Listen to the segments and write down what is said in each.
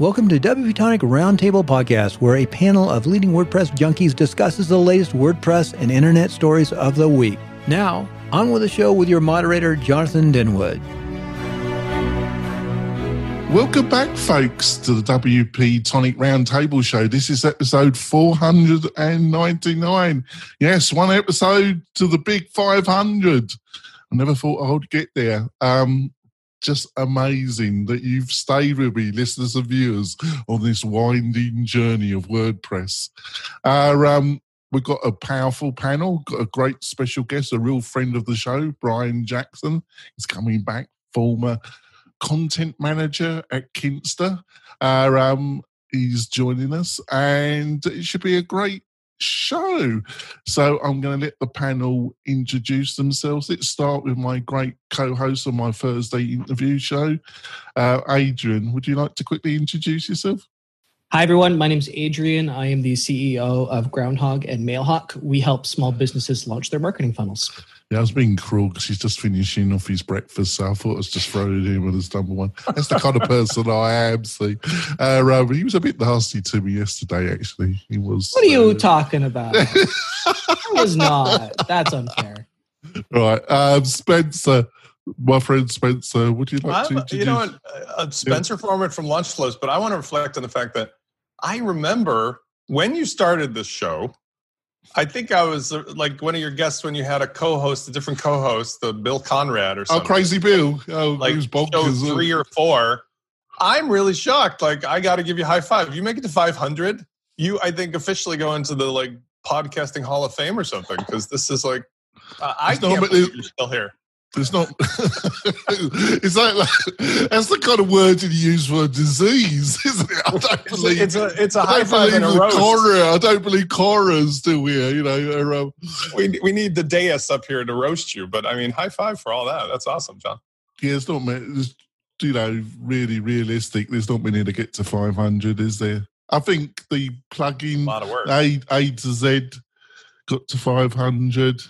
Welcome to WP Tonic Roundtable Podcast, where a panel of leading WordPress junkies discusses the latest WordPress and internet stories of the week. Now, on with the show with your moderator, Jonathan Denwood. Welcome back, folks, to the WP Tonic Roundtable Show. This is episode 499. Yes, one episode to the big 500. I never thought I would get there. Um, just amazing that you've stayed with me, listeners and viewers, on this winding journey of WordPress. Um, we've got a powerful panel, got a great special guest, a real friend of the show, Brian Jackson. He's coming back, former content manager at Kinsta. Uh, um, he's joining us, and it should be a great show. So I'm going to let the panel introduce themselves. Let's start with my great co-host on my Thursday interview show, uh, Adrian. Would you like to quickly introduce yourself? Hi, everyone. My name is Adrian. I am the CEO of Groundhogg and Mailhawk. We help small businesses launch their marketing funnels. Yeah, I was being cruel because he's just finishing off his breakfast, so I thought I was just throwing him in as number one. That's the kind of person I am. See, uh, um, he was a bit nasty to me yesterday. Actually, he was. What are you uh, talking about? I was not. That's unfair. Right, um, Spencer my friend Spencer, would you like I'm, to? You know, what, uh, Spencer yeah. Forman from Launch Flows, but I want to reflect on the fact that I remember when you started this show. I think I was uh, like one of your guests when you had a co-host, a different co-host, the Bill Conrad or oh, something. Oh, crazy Bill! Oh, like he was bonkers. three or four. I'm really shocked. Like I got to give you a high five. You make it to 500. You, I think, officially go into the like podcasting Hall of Fame or something because this is like uh, I can't believe you're still here. It's not. it's like, like, that's the kind of word you use for a disease, isn't it? I don't believe it's a it's a high five and a roast. Cora, I don't believe Cora's still here. You know, um, we we need the dais up here to roast you. But I mean, high five for all that. That's awesome, John. Yeah, it's not. It's, you know, really realistic. There's not many to get to 500, is there? I think the plugin a lot of work. A A to Z got to 500.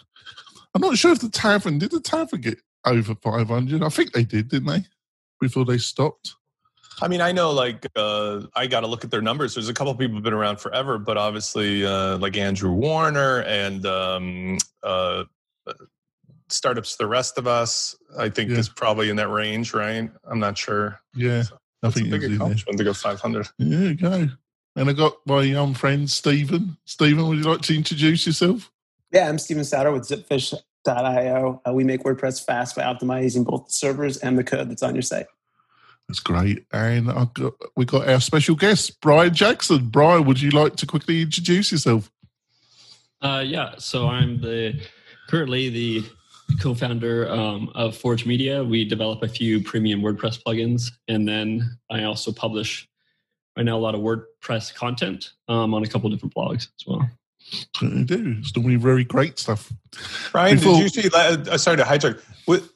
I'm not sure if the tavern did the tavern get over 500. I think they did, didn't they? Before they stopped. I mean, I know like uh, I got to look at their numbers. There's a couple people have been around forever, but obviously uh, like Andrew Warner and um, uh, startups. The rest of us, I think, yeah. is probably in that range, right? I'm not sure. Yeah, so I think a big accomplishment to go 500. Yeah, go. And I got my young friend Stephen. Stephen, would you like to introduce yourself? Yeah, I'm Steven Satter with zipfish.io. Uh, we make WordPress fast by optimizing both the servers and the code that's on your site. That's great. And got, we got our special guest, Brian Jackson. Brian, would you like to quickly introduce yourself? Uh, yeah, so I'm the currently the co-founder um, of Forge Media. We develop a few premium WordPress plugins, and then I also publish right now a lot of WordPress content um, on a couple different blogs as well. They do. It's normally very great stuff. Brian, Before, did you see? that? Uh, sorry to hijack.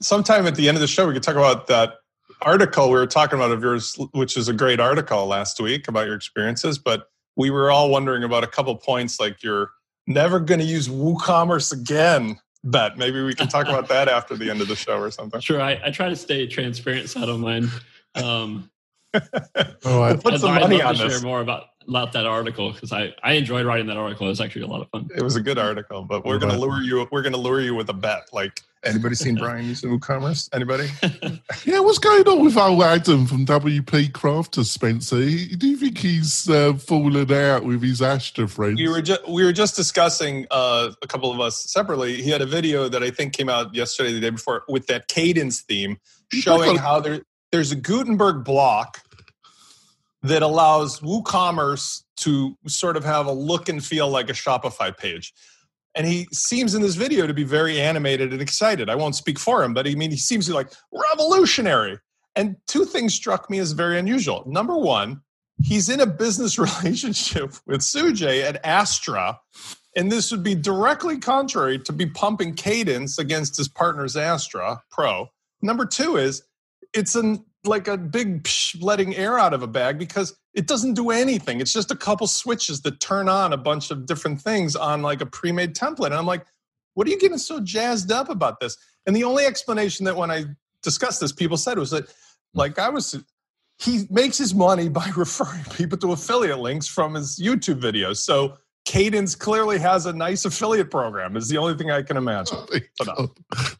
Sometime at the end of the show, we could talk about that article we were talking about of yours, which is a great article last week about your experiences. But we were all wondering about a couple points, like you're never going to use WooCommerce again. Bet maybe we can talk about that after the end of the show or something. Sure, I, I try to stay transparent, so I don't mind. Um, oh, I, put some money on this. Share more about about that article because I, I enjoyed writing that article. It was actually a lot of fun. It was a good article, but we're gonna lure you. We're gonna lure you with a bet. Like anybody seen Brian using WooCommerce? Anybody? yeah, what's going on with old Adam from WP Crafter, Spencer? Do you think he's uh, fallen out with his Astra friends? We were just we were just discussing uh, a couple of us separately. He had a video that I think came out yesterday, the day before, with that Kadence theme, showing how there there's a Gutenberg block that allows WooCommerce to sort of have a look and feel like a Shopify page. And he seems in this video to be very animated and excited. I won't speak for him, but I mean, he seems like revolutionary. And two things struck me as very unusual. Number one, he's in a business relationship with Sujay at Astra, and this would be directly contrary to be pumping Kadence against his partner's Astra Pro. Number two is it's an like a big psh, letting air out of a bag because it doesn't do anything. It's just a couple switches that turn on a bunch of different things on like a pre-made template. And I'm like, what are you getting so jazzed up about this? And the only explanation that when I discussed this, people said was that hmm. like I was he makes his money by referring people to affiliate links from his YouTube videos. So Kadence clearly has a nice affiliate program. Is the only thing I can imagine. Oh,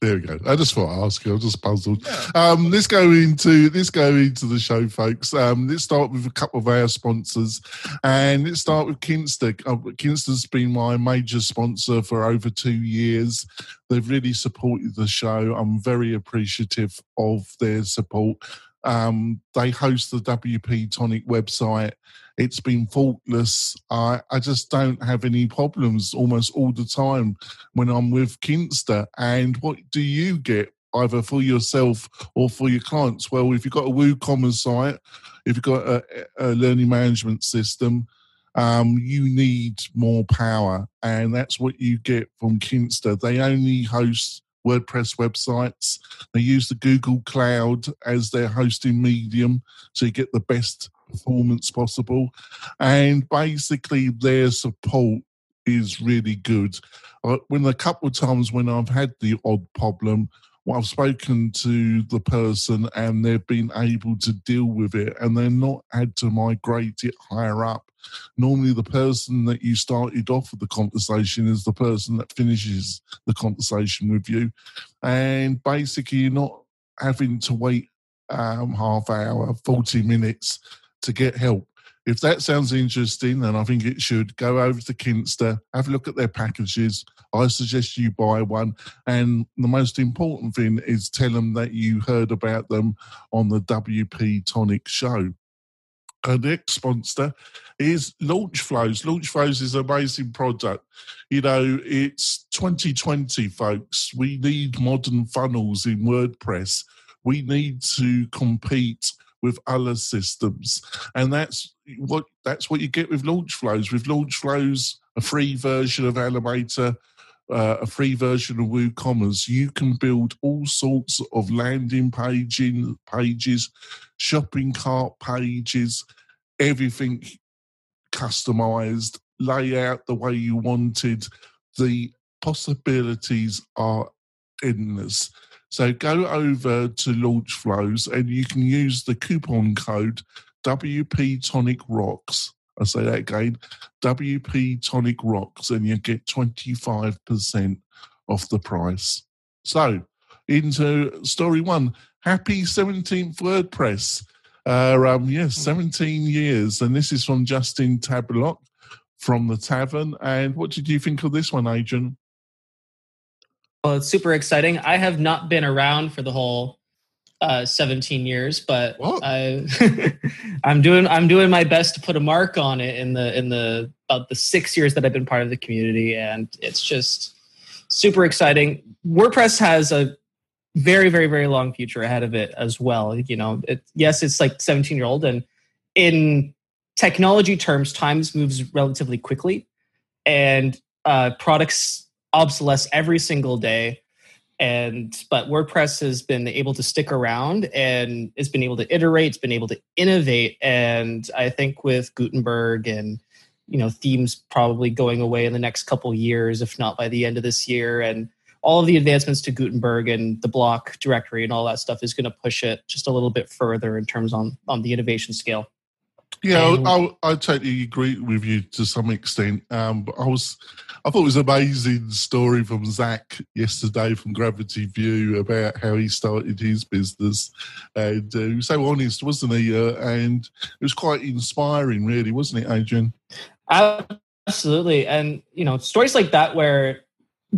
there we go. I just thought I'd ask you. I'm just puzzled. Yeah. Um, let's go into let's go into the show, folks. Um, let's start with a couple of our sponsors, and let's start with Kinsta. Uh, Kinsta's been my major sponsor for over two years. They've really supported the show. I'm very appreciative of their support. Um, they host the WP Tonic website it's been faultless. I, I just don't have any problems almost all the time when I'm with Kinsta. And what do you get either for yourself or for your clients? Well, if you've got a WooCommerce site, if you've got a, a learning management system, um, you need more power. And that's what you get from Kinsta. They only host WordPress websites. They use the Google Cloud as their hosting medium, so you get the best performance possible. And basically, their support is really good. Uh, when a couple of times when I've had the odd problem, well, I've spoken to the person and they've been able to deal with it and they're not had to migrate it higher up. Normally, the person that you started off with the conversation is the person that finishes the conversation with you. And basically, you're not having to wait um, half hour, 40 minutes to get help. If that sounds interesting, then I think it should, go over to Kinsta, have a look at their packages. I suggest you buy one. And the most important thing is tell them that you heard about them on the WP Tonic show. Our next sponsor is Launch Flows. Launch Flows is an amazing product. You know, it's 2020, folks. We need modern funnels in WordPress. We need to compete with other systems, and that's what that's what you get with launch flows. With launch flows, a free version of Elementor, uh, a free version of WooCommerce, you can build all sorts of landing paging pages, shopping cart pages, everything customized, layout the way you wanted. The possibilities are endless. So go over to Launch Flows and you can use the coupon code WP Tonic Rocks. I say that again, WP Tonic Rocks, and you get 25% off the price. So, into story one. Happy 17th WordPress. Uh, um, yes, 17 years. And this is from Justin Tadlock from the Tavern. And what did you think of this one, Adrian? Well, it's super exciting. I have not been around for the whole uh, 17 years, but I, am doing I'm doing my best to put a mark on it in the in the about the six years that I've been part of the community, and it's just super exciting. WordPress has a very very very long future ahead of it as well. You know, it, yes, it's like 17 year old, and in technology terms, times moves relatively quickly, and uh, products obsolesce every single day. And but wordpress has been able to stick around and it's been able to iterate it's been able to innovate. And i think with gutenberg and you know themes probably going away in the next couple years if not by the end of this year and all of the advancements to gutenberg and the block directory and all that stuff is going to push it just a little bit further in terms on on the innovation scale yeah, I, I, totally agree with you to some extent. Um, but I was, I thought it was an amazing story from Zach yesterday from Gravity View about how he started his business, and uh, he was so honest, wasn't he? Uh, and it was quite inspiring, really, wasn't it, Adrian? Absolutely, and you know, stories like that where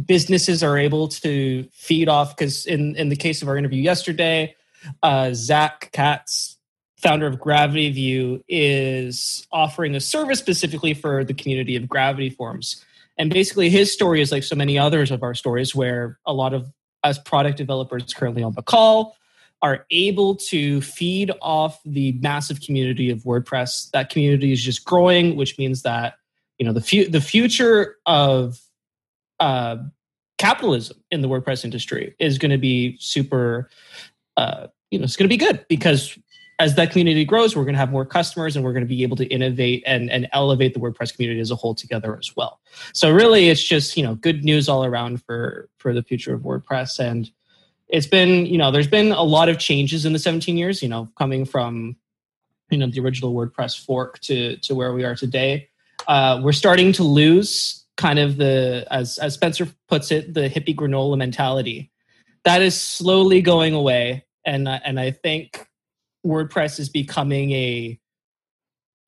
businesses are able to feed off because in in the case of our interview yesterday, uh, Zach Katz founder of Gravity View, is offering a service specifically for the community of Gravity forms. And basically, his story is like so many others of our stories, where a lot of us product developers currently on the call are able to feed off the massive community of WordPress. That community is just growing, which means that you know the fu- the future of uh, capitalism in the WordPress industry is going to be super. Uh, you know, it's going to be good because as that community grows, we're going to have more customers and we're going to be able to innovate and, and elevate the WordPress community as a whole together as well. So really it's just, you know, good news all around for, for the future of WordPress. And it's been, you know, there's been a lot of changes in the 17 years, you know, coming from you know the original WordPress fork to to where we are today. Uh, we're starting to lose kind of the as as Spencer puts it, the hippie granola mentality. That is slowly going away, and and I think WordPress is becoming a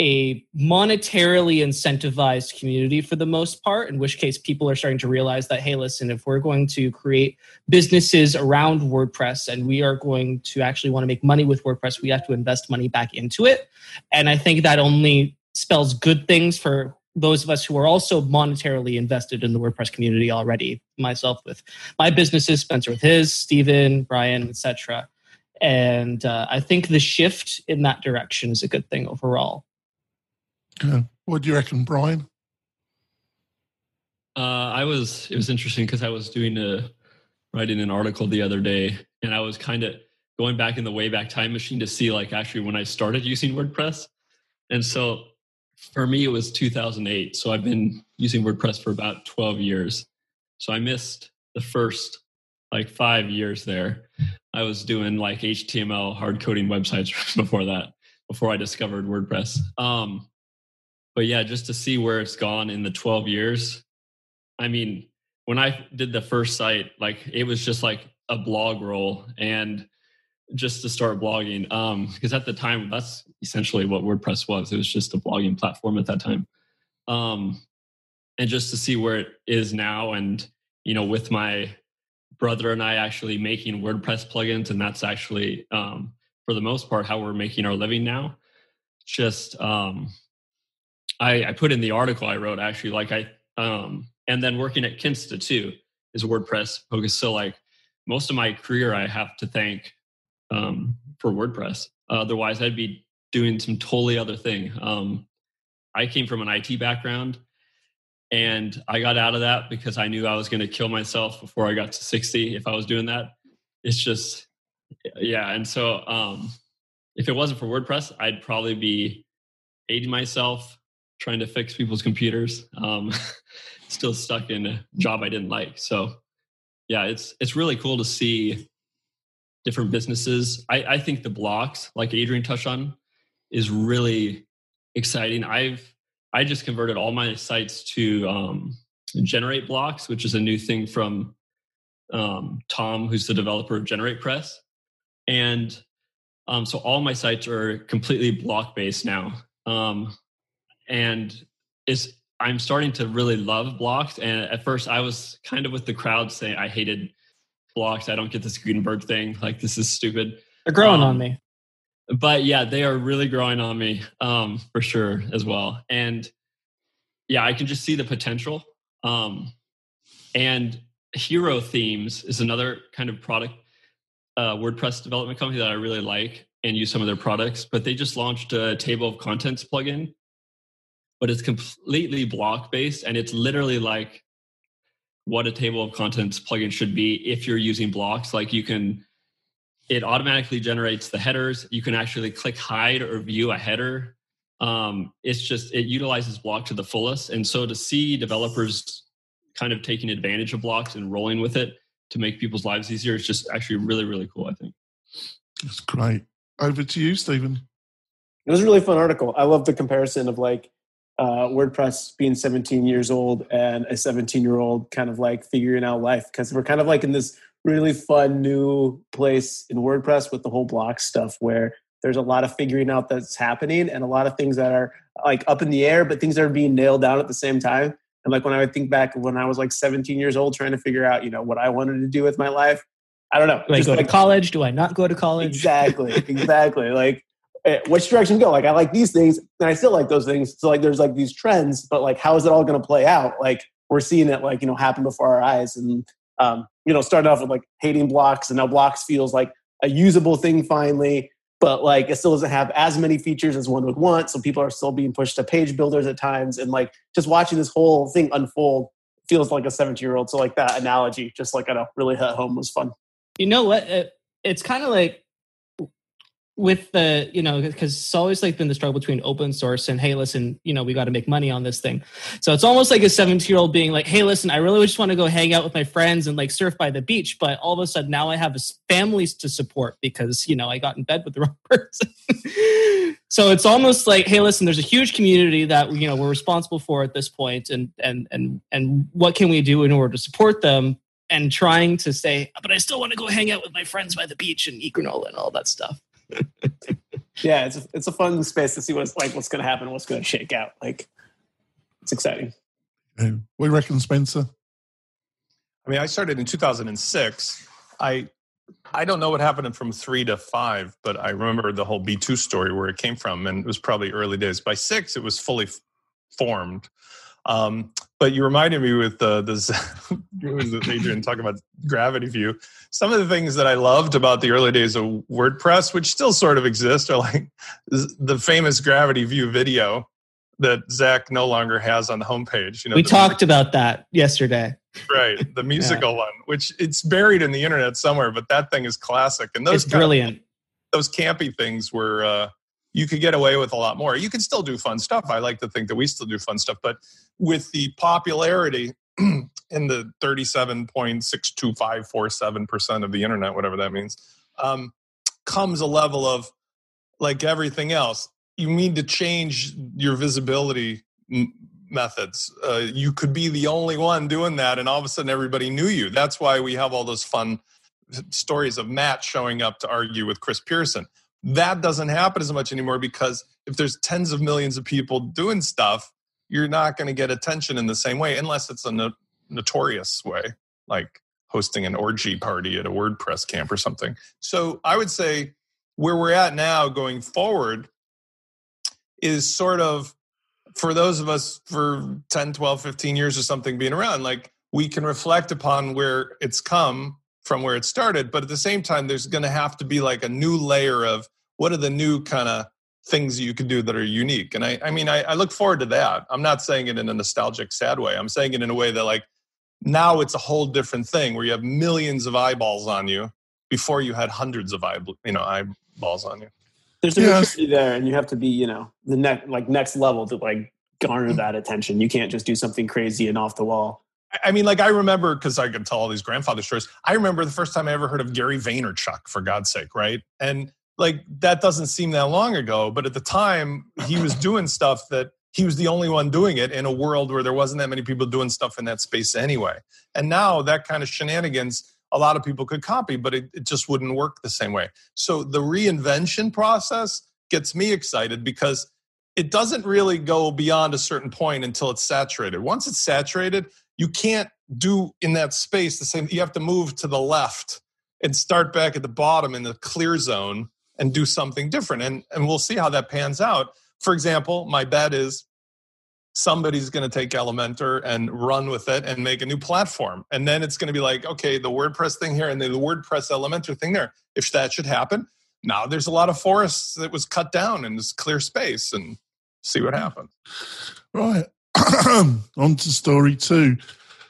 a monetarily incentivized community for the most part, in which case people are starting to realize that, hey, listen, if we're going to create businesses around WordPress and we are going to actually want to make money with WordPress, we have to invest money back into it. And I think that only spells good things for those of us who are also monetarily invested in the WordPress community already, myself with my businesses, Spencer with his, Stephen, Brian, etc. And uh, I think the shift in that direction is a good thing overall. Yeah. What do you reckon, Brian? Uh, I was. It was interesting because I was doing a writing an article the other day, and I was kind of going back in the Wayback Time Machine to see like actually when I started using WordPress, and so for me it was 2008. So I've been using WordPress for about 12 years. So I missed the first like five years there. I was doing like HTML hard coding websites before that, before I discovered WordPress. Um, but yeah, just to see where it's gone in the 12 years. I mean, when I did the first site, like it was just like a blog roll and just to start blogging. Um, because at the time that's essentially what WordPress was. It was just a blogging platform at that time. Um, and just to see where it is now and you know, with my brother and I actually making WordPress plugins, and that's actually um for the most part how we're making our living now. Just um I, I put in the article I wrote actually, like I, um, and then working at Kinsta too is WordPress focused. So like most of my career, I have to thank um, for WordPress. otherwise, I'd be doing some totally other thing. Um, I came from an IT background, and I got out of that because I knew I was going to kill myself before I got to sixty if I was doing that. It's just, yeah. And so, um, if it wasn't for WordPress, I'd probably be aging myself, trying to fix people's computers. Um, still stuck in a job I didn't like. So yeah, it's it's really cool to see different businesses. I, I think the blocks, like Adrian touched on, is really exciting. I've I just converted all my sites to um, generate blocks, which is a new thing from um, Tom, who's the developer of Generate Press, and um, so all my sites are completely block based now. Um, and is I'm starting to really love blocks. And at first, I was kind of with the crowd saying I hated blocks. I don't get this Gutenberg thing. Like this is stupid. They're growing um, on me. But yeah, they are really growing on me um, for sure as well. And yeah, I can just see the potential. Um, and Hero Themes is another kind of product uh, WordPress development company that I really like and use some of their products. But they just launched a table of contents plugin but it's completely block based and it's literally like what a table of contents plugin should be if you're using blocks like you can it automatically generates the headers. You can actually click hide or view a header. Um, it's just it utilizes block to the fullest. And so to see developers kind of taking advantage of blocks and rolling with it to make people's lives easier is just actually really really cool i think. That's great. Over to you stephen. It was a really fun article. I love the comparison of like uh, WordPress being 17 years old and a 17 year old kind of like figuring out life because we're kind of like in this really fun new place in WordPress with the whole block stuff where there's a lot of figuring out that's happening and a lot of things that are like up in the air, but things that are being nailed down at the same time. And like when I would think back when I was like 17 years old trying to figure out, you know, what I wanted to do with my life. I don't know. Do I go like, to college? Do I not go to college? Exactly. Exactly. like Eh, which direction go? Like I like these things, and I still like those things. So like there's like these trends, but like how is it all going to play out? Like we're seeing it like you know happen before our eyes, and um, you know started off with like hating blocks, and now blocks feels like a usable thing finally, but like it still doesn't have as many features as one would want. So people are still being pushed to page builders at times, and like just watching this whole thing unfold feels like a 17 year old. So like that analogy, just like I know, really hit home was fun. You know what? It, it's kind of like with the you know because it's always like been the struggle between open source and hey listen you know we got to make money on this thing so it's almost like a 17 year old being like hey listen i really just want to go hang out with my friends and like surf by the beach but all of a sudden now i have families to support because you know i got in bed with the wrong person So it's almost like, hey, listen, there's a huge community that you know we're responsible for at this point, and and and and what can we do in order to support them? And trying to say, but I still want to go hang out with my friends by the beach and eat granola and all that stuff. yeah, it's a, it's a fun space to see what's like what's going to happen, what's going to shake out. Like, it's exciting. What do you reckon, Spencer? I mean, I started in 2006. I I don't know what happened from three to five, but I remember the whole B2 story where it came from, and it was probably early days. By six, it was fully formed. Um, but you reminded me with uh, this, Adrian talking about Gravity View. Some of the things that I loved about the early days of WordPress, which still sort of exist, are like the famous Gravity View video that Zach no longer has on the homepage. You know, we talked about that yesterday. Right, the musical yeah. one, which it's buried in the internet somewhere, but that thing is classic. And those it's brilliant. Of, those campy things were uh, you could get away with a lot more. You can still do fun stuff. I like to think that we still do fun stuff, but with the popularity in the 37.62547% of the internet, whatever that means, um, comes a level of like everything else. You need to change your visibility m- methods. Uh, you could be the only one doing that, and all of a sudden everybody knew you. That's why we have all those fun stories of Matt showing up to argue with Chris Pearson that doesn't happen as much anymore because if there's tens of millions of people doing stuff, you're not going to get attention in the same way unless it's a no- notorious way, like hosting an orgy party at a WordPress camp or something. So I would say where we're at now going forward is sort of for those of us for 10, 12, 15 years or something being around, like we can reflect upon where it's come from where it started. But at the same time, there's going to have to be like a new layer of what are the new kind of things you can do that are unique. And I, I mean, I, I look forward to that. I'm not saying it in a nostalgic, sad way. I'm saying it in a way that like now it's a whole different thing where you have millions of eyeballs on you before you had hundreds of eye, you know, eyeballs on you. There's a yes. maturity there, and you have to be, you know, the next like next level to like garner mm. that attention. You can't just do something crazy and off the wall. I mean, like I remember because I can tell all these grandfather stories. I remember the first time I ever heard of Gary Vaynerchuk, for God's sake, right? And like that doesn't seem that long ago, but at the time he was doing stuff that he was the only one doing it in a world where there wasn't that many people doing stuff in that space anyway. And now that kind of shenanigans, a lot of people could copy, but it, it just wouldn't work the same way. So the reinvention process gets me excited because it doesn't really go beyond a certain point until it's saturated. Once it's saturated, you can't do in that space the same. You have to move to the left and start back at the bottom in the clear zone and do something different. And, and we'll see how that pans out. For example, my bet is somebody's going to take Elementor and run with it and make a new platform. And then it's going to be like, okay, the WordPress thing here and the WordPress Elementor thing there. If that should happen, now there's a lot of forests that was cut down and this clear space and see what happens. Right. on to story two.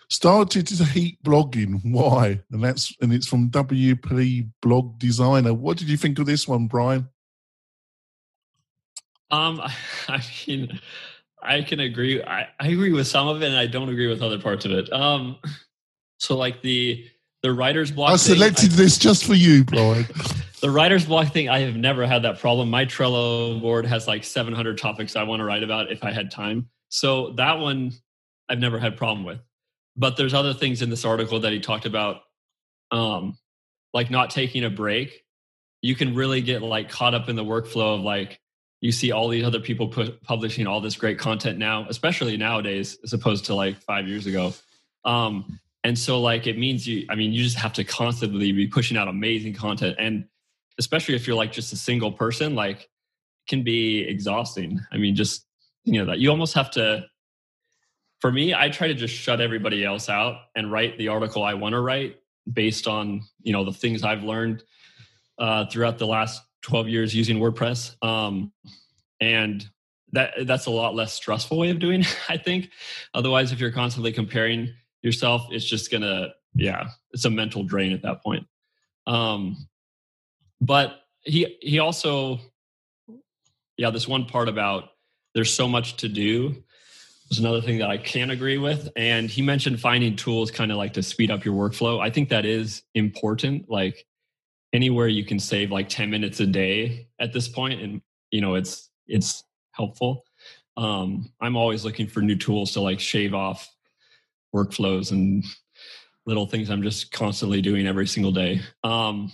Started to hate blogging. Why? And that's and it's from WP Blog Designer. What did you think of this one, Brian? Um, I mean, I can agree. I, I agree with some of it, and I don't agree with other parts of it. Um, so like the the writer's block. I selected thing, this just for you, Brian. the writer's block thing. I have never had that problem. My Trello board has like 700 topics I want to write about if I had time. So that one I've never had problem with. But there's other things in this article that he talked about, um, like not taking a break. You can really get like caught up in the workflow of like you see all these other people put, publishing all this great content now, especially nowadays, as opposed to like five years ago. Um, and so like it means you, I mean, you just have to constantly be pushing out amazing content, and especially if you're like just a single person, like can be exhausting. I mean, just you know that you almost have to for me i try to just shut everybody else out and write the article i want to write based on you know the things i've learned uh, throughout the last 12 years using wordpress. Um, and that that's a lot less stressful way of doing it, i think. Otherwise if you're constantly comparing yourself it's just gonna yeah it's a mental drain at that point. Um, but he he also yeah this one part about there's so much to do is another thing that I can agree with. And he mentioned finding tools kind of like to speed up your workflow. I think that is important. Like anywhere you can save like 10 minutes a day at this point, and you know, it's it's helpful. Um, I'm always looking for new tools to like shave off workflows and little things I'm just constantly doing every single day. Um,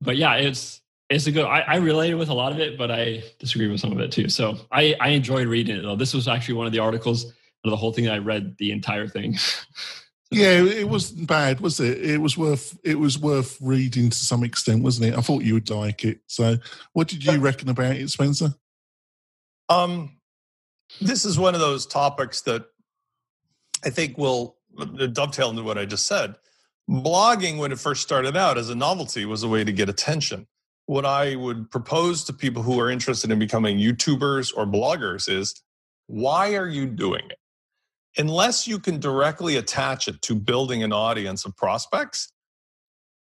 but yeah, it's it's a good. I, I related with a lot of it, but I disagree with some of it too. So I I enjoyed reading it though. This was actually one of the articles of the whole thing. I read the entire thing. yeah, it wasn't bad, was it? It was worth it was worth reading to some extent, wasn't it? I thought you would like it. So, what did you reckon about it, Spencer? Um, this is one of those topics that I think will dovetail into what I just said. Blogging, when it first started out as a novelty, was a way to get attention. What I would propose to people who are interested in becoming YouTubers or bloggers is why are you doing it? Unless you can directly attach it to building an audience of prospects,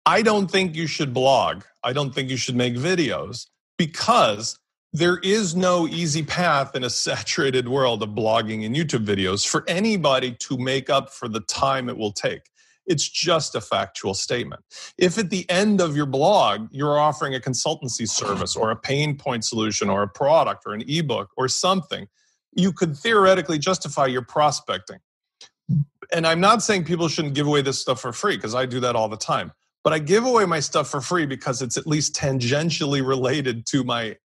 I don't think you should blog. I don't think you should make videos because there is no easy path in a saturated world of blogging and YouTube videos for anybody to make up for the time it will take. It's just a factual statement. If at the end of your blog, you're offering a consultancy service or a pain point solution or a product or an ebook or something, you could theoretically justify your prospecting. And I'm not saying people shouldn't give away this stuff for free because I do that all the time. But I give away my stuff for free because it's at least tangentially related to my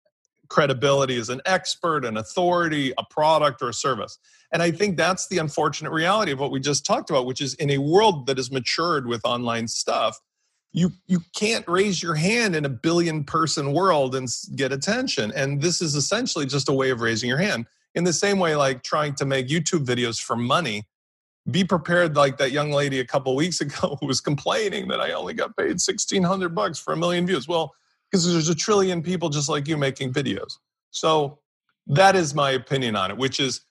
credibility as an expert, an authority, a product, or a service. And I think that's the unfortunate reality of what we just talked about, which is in a world that is matured with online stuff, you you can't raise your hand in a billion person world and get attention. And this is essentially just a way of raising your hand. In the same way, like trying to make YouTube videos for money, be prepared like that young lady a couple weeks ago who was complaining that I only got paid 1600 bucks for a million views. Well, because there's a trillion people just like you making videos. So that is my opinion on it, which is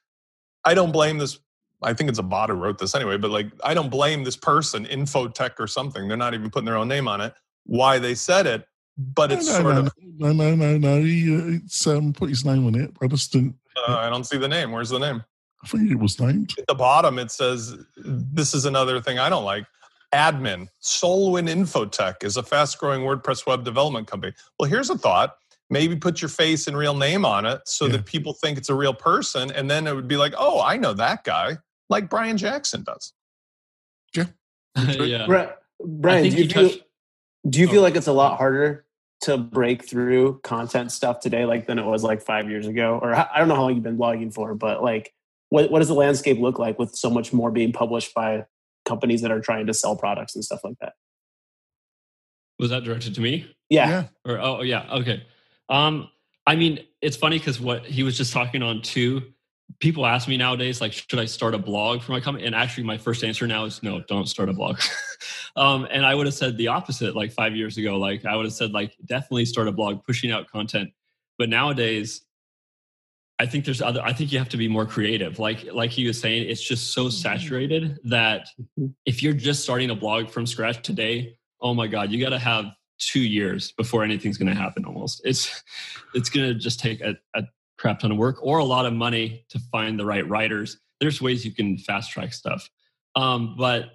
I don't blame this. I think it's a bot who wrote this anyway, but like I don't blame this person, Infotech or something. They're not even putting their own name on it. Why they said it, but it's no, sort no, of no, no, no, no. He, uh, it's um, put his name on it. I just didn't. Uh, I don't see the name. Where's the name? I think it was named. At the bottom, it says, "This is another thing I don't like." Admin. Solwin Infotech is a fast growing WordPress web development company. Well, here's a thought. Maybe put your face and real name on it so yeah. that people think it's a real person. And then it would be like, oh, I know that guy, like Brian Jackson does. Yeah. yeah. Brian, do you, feel, do you oh. feel oh. like it's a lot harder to break through content stuff today like than it was like five years ago? Or I don't know how long you've been blogging for, but like what, what does the landscape look like with so much more being published by companies that are trying to sell products and stuff like that. Was that directed to me? Yeah. yeah. Or oh yeah, okay. Um, I mean, it's funny because what he was just talking on too. People ask me nowadays, like, should I start a blog for my company? And actually, my first answer now is no, don't start a blog. um, and I would have said the opposite like five years ago. Like, I would have said, like, definitely start a blog, pushing out content. But nowadays, I think there's other. I think you have to be more creative. Like like you was saying, it's just so mm-hmm. saturated that mm-hmm. if you're just starting a blog from scratch today, oh my god, you got to have two years before anything's going to happen. Almost, it's it's going to just take a, a crap ton of work or a lot of money to find the right writers. There's ways you can fast track stuff, um, but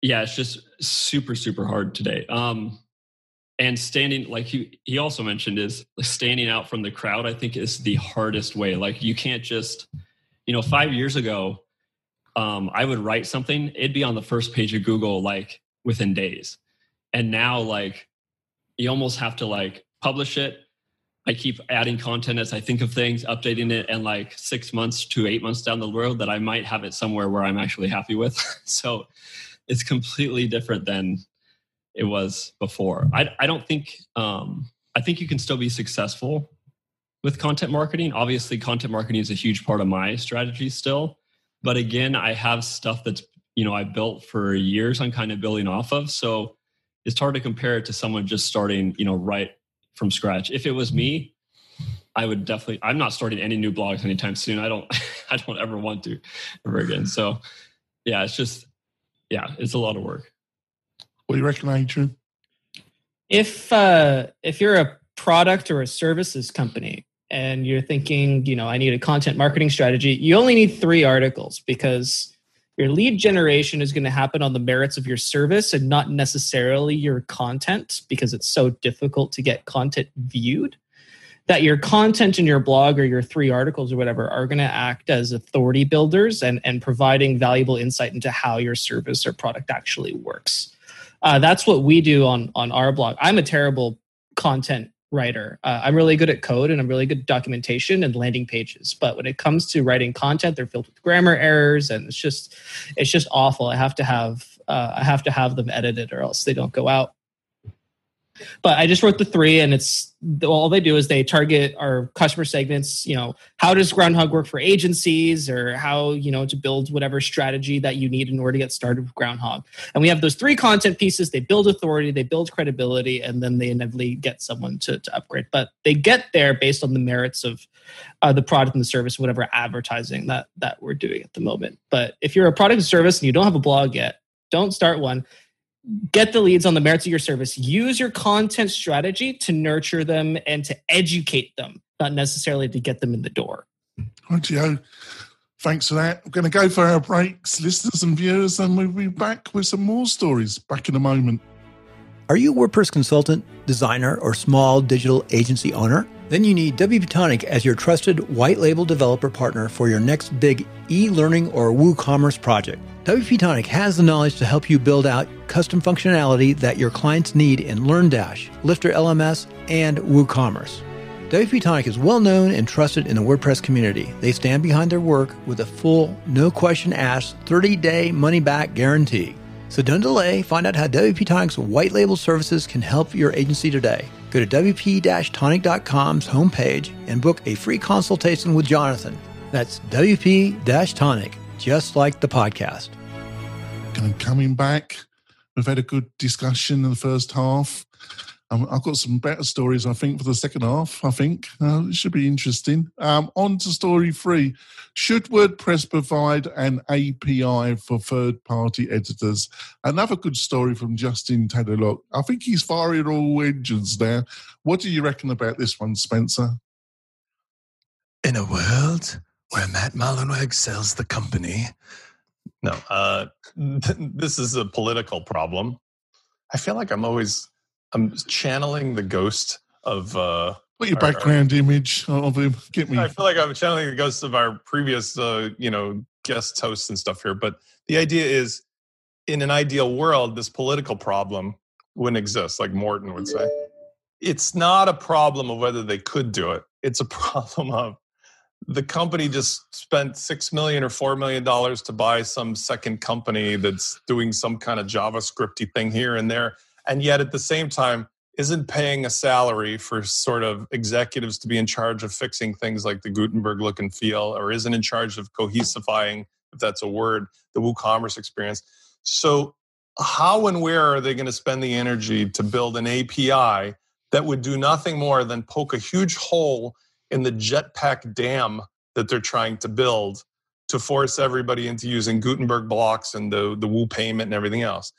yeah, it's just super super hard today. Um, and standing like he he also mentioned is standing out from the crowd i think is the hardest way. Like you can't just you know five years ago um, i would write something it'd be on the first page of google like within days. And now like you almost have to like publish it. I keep adding content as i think of things updating it and like six months to eight months down the road that i might have it somewhere where i'm actually happy with. So it's completely different than it was before. I, I don't think, um, I think you can still be successful with content marketing. Obviously, content marketing is a huge part of my strategy still. But again, I have stuff that's, you know, I built for years I'm kind of building off of. So it's hard to compare it to someone just starting, you know, right from scratch. If it was me, I would definitely I'm not starting any new blogs anytime soon. I don't I don't ever want to ever again. So yeah, it's just yeah, it's a lot of work. What do you? If uh, if you're a product or a services company and you're thinking, you know, I need a content marketing strategy, you only need three articles because your lead generation is going to happen on the merits of your service and not necessarily your content because it's so difficult to get content viewed. that your content in your blog or your three articles or whatever are going to act as authority builders and, and providing valuable insight into how your service or product actually works. Uh, that's what we do on on our blog. I'm a terrible content writer. Uh, I'm really good at code and I'm really good at documentation and landing pages. But when it comes to writing content, they're filled with grammar errors and it's just it's just awful. I have to have uh, I have to have them edited or else they don't go out. But I just wrote the three, and it's all they do is they target our customer segments. You know, how does Groundhogg work for agencies, or how you know to build whatever strategy that you need in order to get started with Groundhogg. And we have those three content pieces. They build authority, they build credibility, and then they inevitably get someone to, to upgrade. But they get there based on the merits of uh, the product and the service, whatever advertising that that we're doing at the moment. But if you're a product and service and you don't have a blog yet, don't start one get the leads on the merits of your service use your content strategy to nurture them and to educate them not necessarily to get them in the door Rightio. Thanks for that. We're going to go for our breaks, listeners and viewers, and we'll be back with some more stories back in a moment. Are you a WordPress consultant, designer, or small digital agency owner? Then you need WP Tonic as your trusted white label developer partner for your next big e learning or WooCommerce project. WP Tonic has the knowledge to help you build out custom functionality that your clients need in LearnDash, Lifter LMS, and WooCommerce. WP Tonic is well known and trusted in the WordPress community. They stand behind their work with a full, no question asked, 30 day money back guarantee. So don't delay. Find out how WP Tonic's white label services can help your agency today. Go to WP-Tonic.com's homepage and book a free consultation with Jonathan. That's WP-Tonic, just like the podcast. And Coming back, we've had a good discussion in the first half. Um, I've got some better stories, I think, for the second half. I think uh, it should be interesting. Um, on to story three. Should WordPress provide an API for third party editors? Another good story from Justin Tadlock. I think he's firing all engines now. What do you reckon about this one, Spencer? In a world where Matt Mullenweg sells the company. No, uh, this is a political problem. I feel like I'm always I'm channeling the ghost of uh Put your our, background our, image of him. Get me. I feel like I'm channeling the ghost of our previous, uh, you know, guest hosts and stuff here. But the idea is, in an ideal world, this political problem wouldn't exist, like Morten would say. It's not a problem of whether they could do it. It's a problem of the company just spent six million or four million dollars to buy some second company that's doing some kind of JavaScripty thing here and there and yet at the same time isn't paying a salary for sort of executives to be in charge of fixing things like the Gutenberg look and feel, or isn't in charge of cohesifying, if that's a word, the WooCommerce experience. So, how and where are they going to spend the energy to build an API that would do nothing more than poke a huge hole in the Jetpack dam that they're trying to build to force everybody into using Gutenberg blocks and the, the Woo payment and everything else?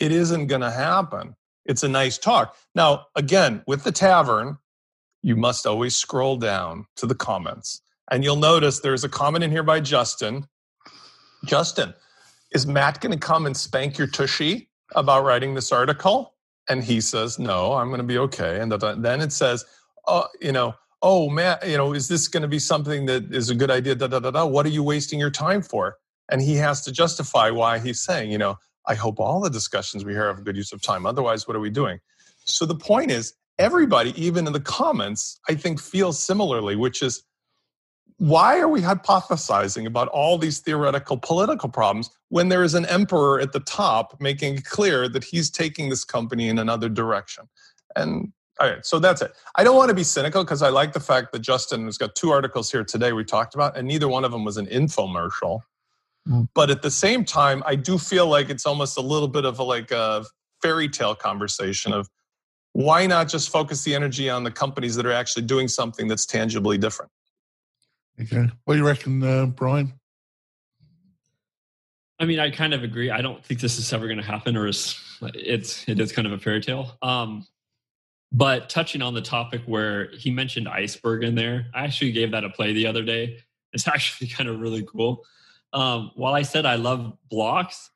It isn't going to happen. It's a nice talk. Now, again, with the tavern, you must always scroll down to the comments. And you'll notice there's a comment in here by Justin. Justin, is Matt going to come and spank your tushy about writing this article? And he says, no, I'm going to be okay. And then it says, oh, you know, oh, Matt, you know, is this going to be something that is a good idea? Da, da, da, da. What are you wasting your time for? And he has to justify why he's saying, you know, I hope all the discussions we hear have a good use of time. Otherwise, what are we doing? So the point is, everybody, even in the comments, I think feels similarly, which is why are we hypothesizing about all these theoretical political problems when there is an emperor at the top making it clear that he's taking this company in another direction? And all right, so that's it. I don't want to be cynical because I like the fact that Justin has got two articles here today we talked about, and neither one of them was an infomercial. Mm. But at the same time, I do feel like it's almost a little bit of a like a fairy tale conversation of why not just focus the energy on the companies that are actually doing something that's tangibly different. Okay, what do you reckon, uh, Brian? I mean, I kind of agree. I don't think this is ever going to happen, or is it's it is kind of a fairy tale. Um, but touching on the topic where he mentioned iceberg in there, I actually gave that a play the other day. It's actually kind of really cool um, while I said I love blocks,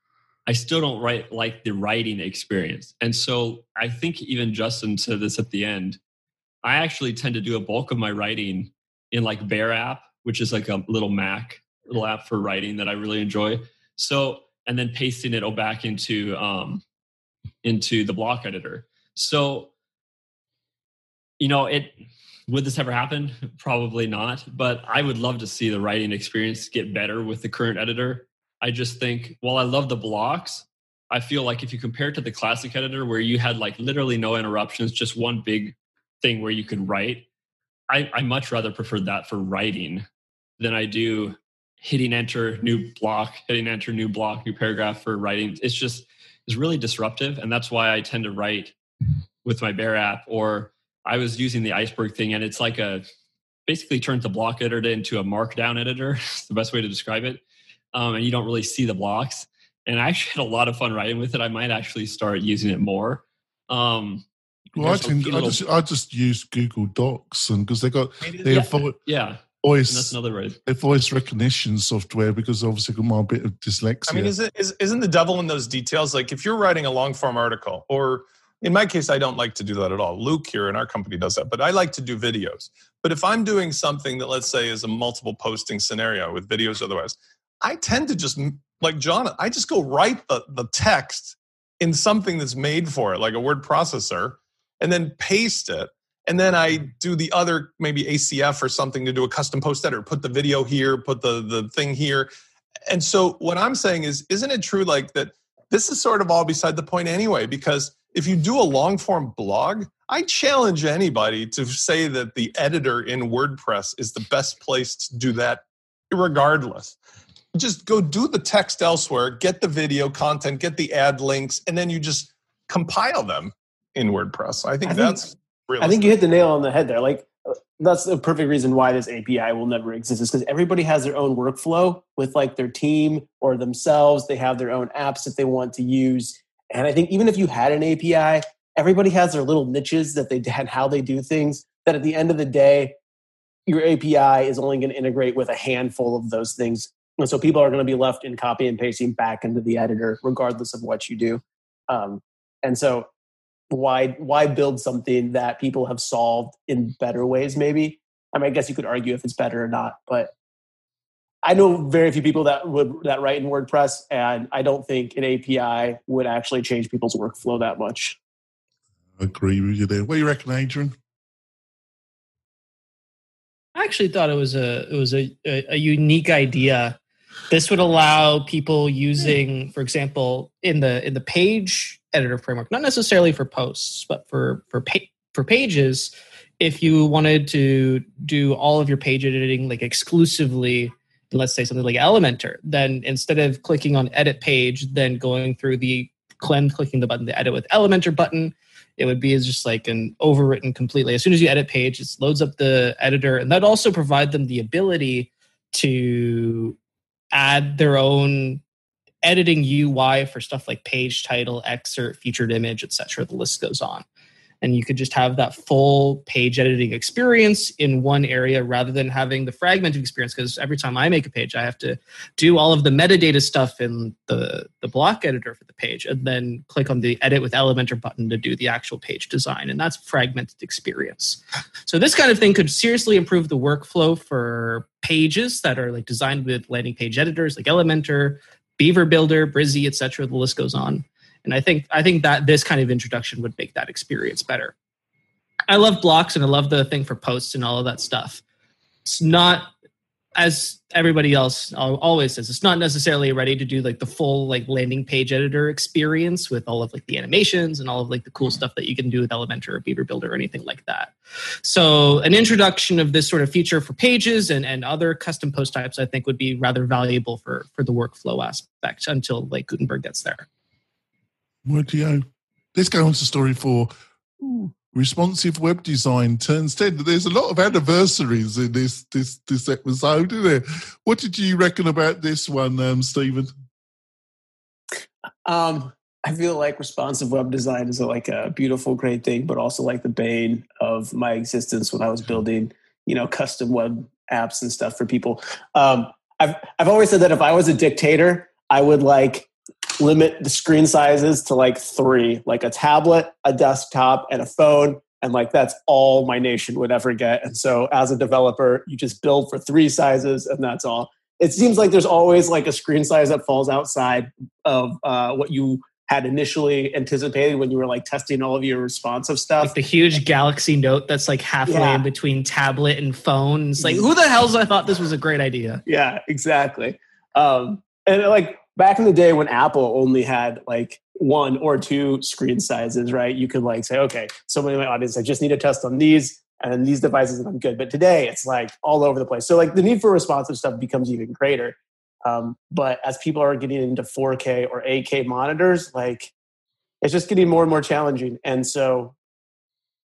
I still don't write like the writing experience. And so I think even Justin said this at the end. I actually tend to do a bulk of my writing in like Bear app, which is like a little Mac little app for writing that I really enjoy. So and then pasting it all back into um, into the block editor. So you know it would this ever happen? Probably not. But I would love to see the writing experience get better with the current editor. I just think while I love the blocks, I feel like if you compare it to the classic editor where you had like literally no interruptions, just one big thing where you could write, I, I much rather prefer that for writing than I do hitting enter, new block, hitting enter, new block, new paragraph for writing. It's just it's really disruptive. And that's why I tend to write with my Bear app or I was using the iceberg thing and it's like a basically turns the block editor into a markdown editor. it's the best way to describe it. Um, and you don't really see the blocks and I actually had a lot of fun writing with it. I might actually start using it more. Um, well, I, think, I just I just use Google Docs and because they got they yeah, vo- yeah voice that's another way voice recognition software because obviously got my bit of dyslexia. I mean, is it is isn't the devil in those details? Like if you're writing a long form article, or in my case, I don't like to do that at all. Luke here in our company does that, but I like to do videos. But if I'm doing something that let's say is a multiple posting scenario with videos, otherwise, I tend to just like John, I just go write the, the text in something that's made for it, like a word processor, and then paste it. And then I do the other, maybe ACF or something to do a custom post editor, put the video here, put the, the thing here. And so what I'm saying is, isn't it true like that this is sort of all beside the point anyway? Because if you do a long form blog, I challenge anybody to say that the editor in WordPress is the best place to do that regardless just go do the text elsewhere, get the video content, get the ad links, and then you just compile them in WordPress. I think I that's think, I think you hit the nail on the head there. Like uh, that's the perfect reason why this API will never exist is because everybody has their own workflow with like their team or themselves. They have their own apps that they want to use. And I think even if you had an API, everybody has their little niches that they had how they do things that at the end of the day, your API is only going to integrate with a handful of those things and so people are going to be left in copy and pasting back into the editor, regardless of what you do. Um, and so why why build something that people have solved in better ways? Maybe I mean I guess you could argue if it's better or not, but I know very few people that would that write in WordPress, and I don't think an API would actually change people's workflow that much. I agree with you there. What do you reckon, Adrian? I actually thought it was a it was a, a, a unique idea this would allow people using, for example, in the in the page editor framework, not necessarily for posts, but for for pa- for pages, if you wanted to do all of your page editing like exclusively let's say something like Elementor, then instead of clicking on edit page, then going through the cleanse, clicking the button, the edit with Elementor button, it would be just like an overwritten completely. As soon as you edit page, it loads up the editor, and that also provide them the ability to add their own editing UI for stuff like page title, excerpt, featured image, etc. The list goes on. And you could just have that full page editing experience in one area rather than having the fragmented experience. Because every time I make a page, I have to do all of the metadata stuff in the, the block editor for the page and then click on the edit with Elementor button to do the actual page design. And that's fragmented experience. So this kind of thing could seriously improve the workflow for pages that are like designed with landing page editors like Elementor, Beaver Builder, Brizy, etc. The list goes on. And I think I think that this kind of introduction would make that experience better. I love blocks and I love the thing for posts and all of that stuff. It's not as everybody else always says it's not necessarily ready to do like the full like landing page editor experience with all of like the animations and all of like the cool stuff that you can do with elementor or beaver builder or anything like that so an introduction of this sort of feature for pages and, and other custom post types i think would be rather valuable for for the workflow aspect until like gutenberg gets there you let's go on to story four responsive web design. Turns 10 there's a lot of anniversaries in this this this episode isn't there? What did you reckon about this one um stephen? Um i feel like responsive web design is like a beautiful great thing but also like the bane of my existence when i was building you know custom web apps and stuff for people. Um i've i've always said that if i was a dictator i would like limit the screen sizes to like three, like a tablet, a desktop, and a phone. And like that's all my nation would ever get. And so as a developer, you just build for three sizes and that's all. It seems like there's always like a screen size that falls outside of uh, what you had initially anticipated when you were like testing all of your responsive stuff. Like the huge Galaxy Note that's like halfway yeah. in between tablet and phone. It's like, who the hell's I thought this was a great idea? Yeah, exactly. Um, and like back in the day when Apple only had like one or two screen sizes, right? You could like say, okay, somebody in my audience, I just need to test on these and these devices and I'm good. But today it's like all over the place. So like the need for responsive stuff becomes even greater. Um, but as people are getting into 4K or 8K monitors, like it's just getting more and more challenging. And so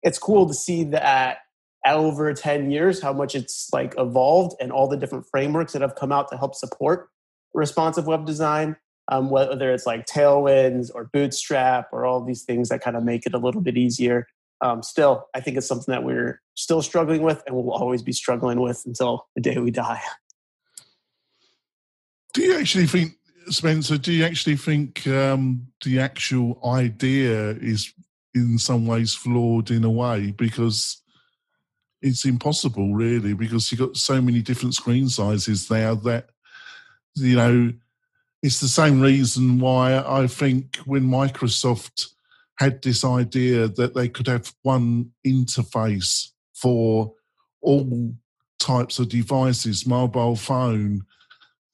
it's cool to see that over 10 years, how much it's like evolved and all the different frameworks that have come out to help support responsive web design. Um, whether it's like Tailwinds or Bootstrap or all these things that kind of make it a little bit easier. Um, still, I think it's something that we're still struggling with and we'll always be struggling with until the day we die. Do you actually think, Spencer? Do you actually think um, the actual idea is in some ways flawed in a way because it's impossible, really, because you've got so many different screen sizes now that you know it's the same reason why I think when Microsoft had this idea that they could have one interface for all types of devices, mobile phone,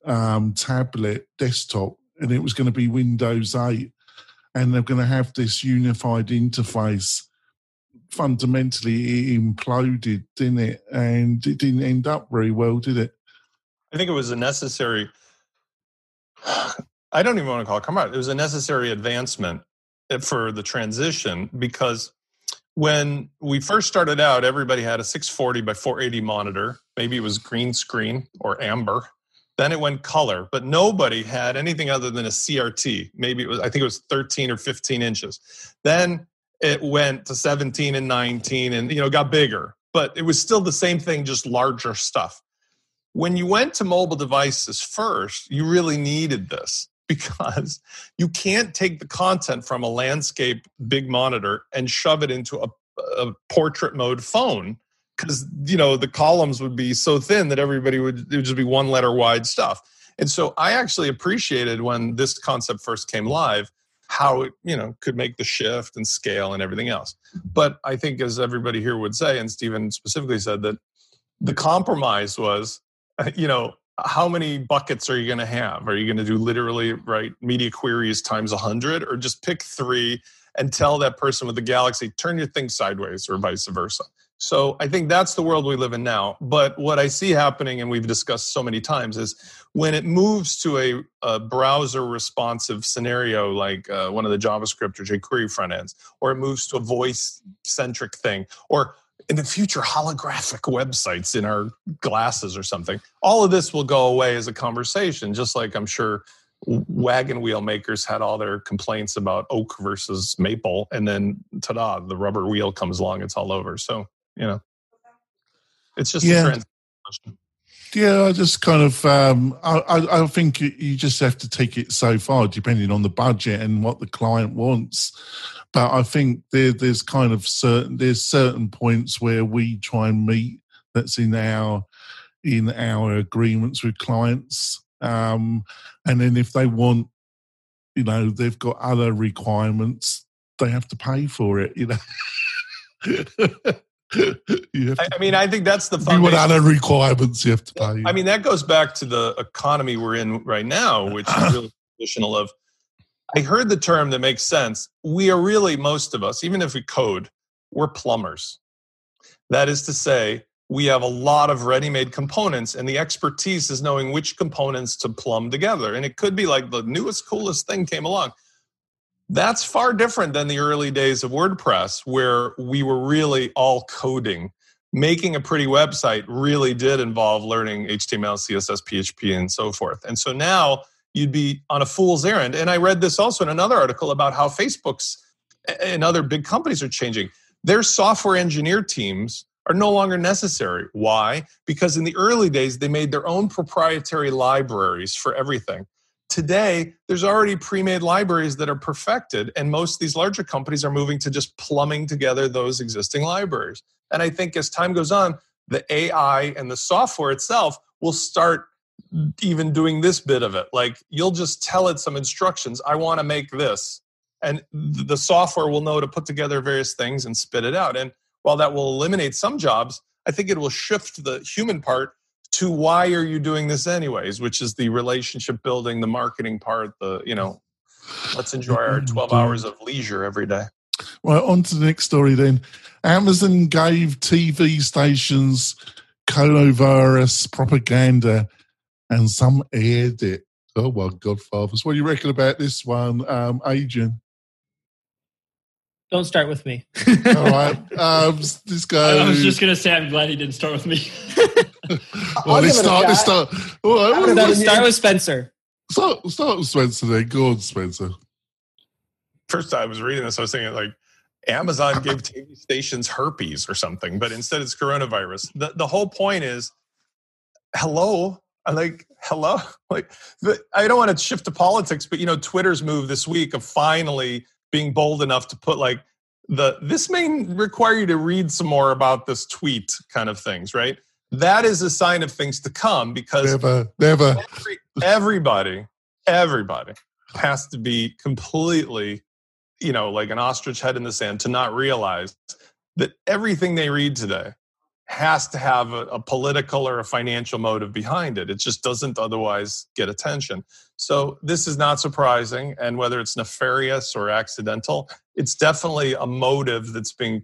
um, tablet, desktop, and it was going to be Windows 8. And they're going to have this unified interface. Fundamentally, it imploded, didn't it? And it didn't end up very well, did it? I think it was a necessary. I don't even want to call it come out. It was a necessary advancement eh, for the transition because when we first started out, everybody had a 640 by 480 monitor. Maybe it was green screen or amber then it went color, but nobody had anything other than a CRT. Maybe it was, I think it was 13 or 15 inches. Then it went to 17 and 19 and, you know, got bigger, but it was still the same thing, just larger stuff. When you went to mobile devices first, you really needed this because you can't take the content from a landscape big monitor and shove it into a, a portrait mode phone because you know the columns would be so thin that everybody would it would just be one letter wide stuff. And so I actually appreciated when this concept first came live how it you know could make the shift and scale and everything else. But I think as everybody here would say, and Stephen specifically said that the compromise was, you know, how many buckets are you going to have? Are you going to do literally right media queries times 100 or just pick 3 and tell that person with the galaxy turn your thing sideways or vice versa? So I think that's the world we live in now. But what I see happening, and we've discussed so many times, is when it moves to a, a browser responsive scenario like uh, one of the JavaScript or jQuery front ends, or it moves to a voice centric thing, or in the future holographic websites in our glasses or something, all of this will go away as a conversation, just like I'm sure wagon wheel makers had all their complaints about oak versus maple and then ta-da the rubber wheel comes along it's all over so you know, it's just yeah. a transition. Yeah, I just kind of, um, I, I think you just have to take it so far, depending on the budget and what the client wants. But I think there, there's kind of certain, there's certain points where we try and meet that's in our, in our agreements with clients. Um, and then if they want, you know, they've got other requirements, they have to pay for it, you know. I, mean, I think that's the fun. What other requirements you have to pay? I mean, that goes back to the economy we're in right now, which is really traditional of. I heard the term that makes sense. We are really most of us, even if we code, we're plumbers. That is to say, we have a lot of ready-made components, and the expertise is knowing which components to plumb together. And it could be like the newest, coolest thing came along that's far different than the early days of WordPress, where we were really all coding. Making a pretty website really did involve learning HTML, CSS, PHP, and so forth. And so now you'd be on a fool's errand. And I read this also in another article about how Facebook's and other big companies are changing. Their software engineer teams are no longer necessary. Why? Because in the early days, they made their own proprietary libraries for everything today there's already pre-made libraries that are perfected and most of these larger companies are moving to just plumbing together those existing libraries and i think as time goes on the ai and the software itself will start even doing this bit of it. Like you'll just tell it some instructions. I want to make this. And the software will know to put together various things and spit it out. And while that will eliminate some jobs i think it will shift the human part to why are you doing this anyways which is the relationship building the marketing part the you know let's enjoy our mm-hmm. 12 hours of leisure every day. Right on to the next story then. Amazon gave tv stations coronavirus propaganda and some aired it oh my godfathers what do you reckon about this one um adrian don't start with me. All right. Um, this guy. I was just going to say, I'm glad he didn't start with me. well, let's start. Let's start. All right, let's start with Spencer. Start, start with Spencer then. Go on, Spencer. First, I was reading this. I was thinking, like, Amazon gave TV stations herpes or something, but instead it's coronavirus. The, the whole point is hello. I like, hello. Like, the, I don't want to shift to politics, but, you know, Twitter's move this week of finally being bold enough to put like the this may require you to read some more about this tweet kind of things, right? That is a sign of things to come because never, never. Every, everybody, everybody has to be completely, you know, like an ostrich head in the sand to not realize that everything they read today has to have a, a, political or a financial motive behind it. It just doesn't otherwise get attention. So this is not surprising. And whether it's nefarious or accidental, it's definitely a motive that's being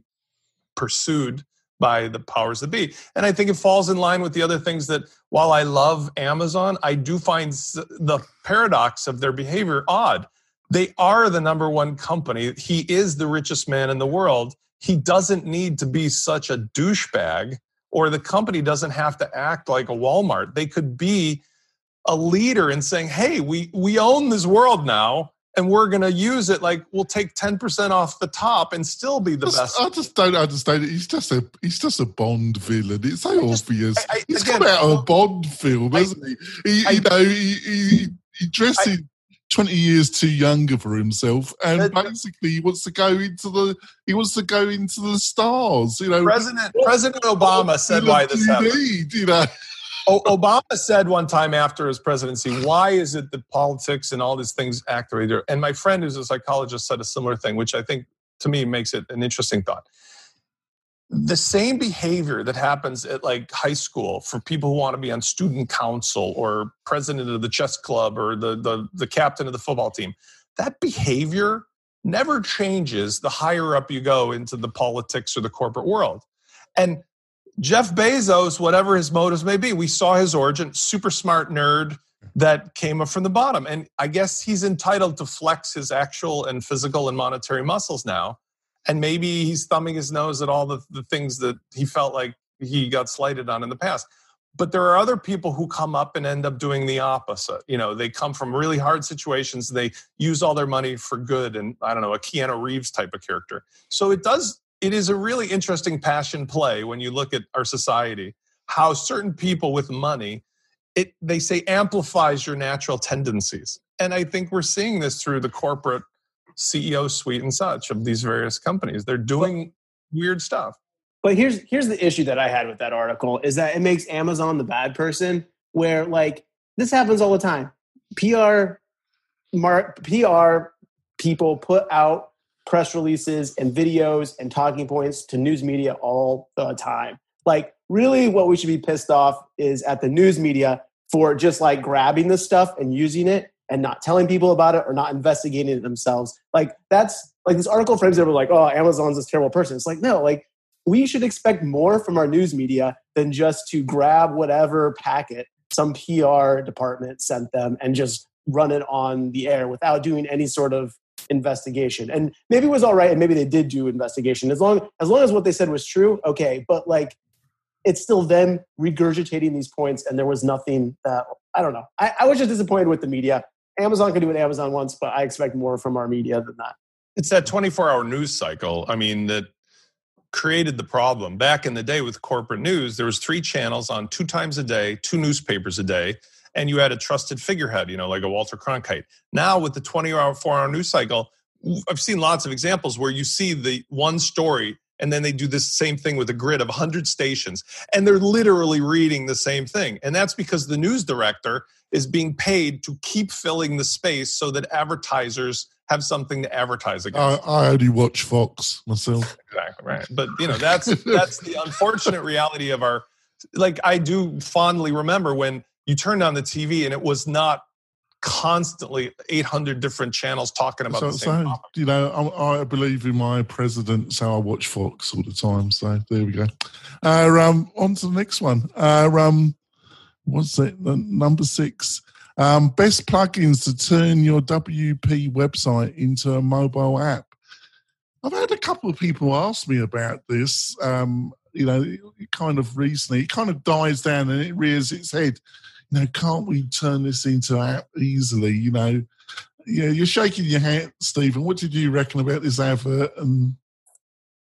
pursued by the powers that be. And I think it falls in line with the other things that while I love Amazon, I do find the paradox of their behavior odd. They are the number one company. He is the richest man in the world he doesn't need to be such a douchebag or the company doesn't have to act like a Walmart. They could be a leader in saying, "Hey, we we own this world now." And we're going to use it like we'll take ten percent off the top and still be the just, best. I just don't understand it. He's just a he's just a Bond villain. It's so I obvious. I, I, he's again, come out of a Bond film, hasn't he? he you know, he, he, he dresses 20 years too younger for himself and basically he wants to go into the he wants to go into the stars you know. President president obama said why this happened. Need, you know. Obama said one time after his presidency why is it that politics and all these things act the way they and my friend who's a psychologist said a similar thing which i think to me makes it an interesting thought the same behavior that happens at like high school for people who want to be on student council or president of the chess club or the, the, the captain of the football team that behavior never changes the higher up you go into the politics or the corporate world. And jeff bezos whatever his motives may be we saw his origin super smart nerd that came up from the bottom. And i guess he's entitled to flex his actual and physical and monetary muscles now and maybe he's thumbing his nose at all the, the things that he felt like he got slighted on in the past. But there are other people who come up and end up doing the opposite. You know they come from really hard situations. They use all their money for good and i don't know a keanu reeves type of character. So it does it is a really interesting passion play when you look at our society how certain people with money it they say amplifies your natural tendencies. And i think we're seeing this through the corporate CEO suite and such of these various companies. They're doing weird stuff. But here's here's the issue that I had with that article is that it makes Amazon the bad person. Where like this happens all the time. PR, mar- PR people put out press releases and videos and talking points to news media all the time. Like, really, what we should be pissed off is at the news media for just like grabbing this stuff and using it and not telling people about it or not investigating it themselves. Like that's like this article frames it like, oh, Amazon's this terrible person. It's like, no, like we should expect more from our news media than just to grab whatever packet some PR department sent them and just run it on the air without doing any sort of investigation. And maybe it was all right, and maybe they did do investigation. As long as long as what they said was true, okay. But like it's still them regurgitating these points, and there was nothing that I don't know. I, I was just disappointed with the media. Amazon can do what Amazon wants, but I expect more from our media than that. It's that 24 hour news cycle. I mean, that created the problem. Back in the day with corporate news, there was three channels on two times a day, two newspapers a day, and you had a trusted figurehead, you know, like a Walter Cronkite. Now with the 24 hour news cycle, I've seen lots of examples where you see the one story and then they do this same thing with a grid of 100 stations and they're literally reading the same thing and that's because the news director is being paid to keep filling the space so that advertisers have something to advertise against. I, I only watch Fox myself. exactly right, but you know that's that's the unfortunate reality of our. Like I do fondly remember when you turned on the TV and it was not constantly 800 different channels talking about so, the same so, You know, I, I, believe in my president, so I watch Fox all the time. So there we go. Uh, um, on to the next one. Uh, um, what's it? Number six. Um, best plugins to turn your WP website into a mobile app. I've had a couple of people ask me about this. Um, you know, kind of recently, it kind of dies down and it rears its head. You know, can't we turn this into an app easily? You know, yeah, you're shaking your head, Stephen. What did you reckon about this advert? And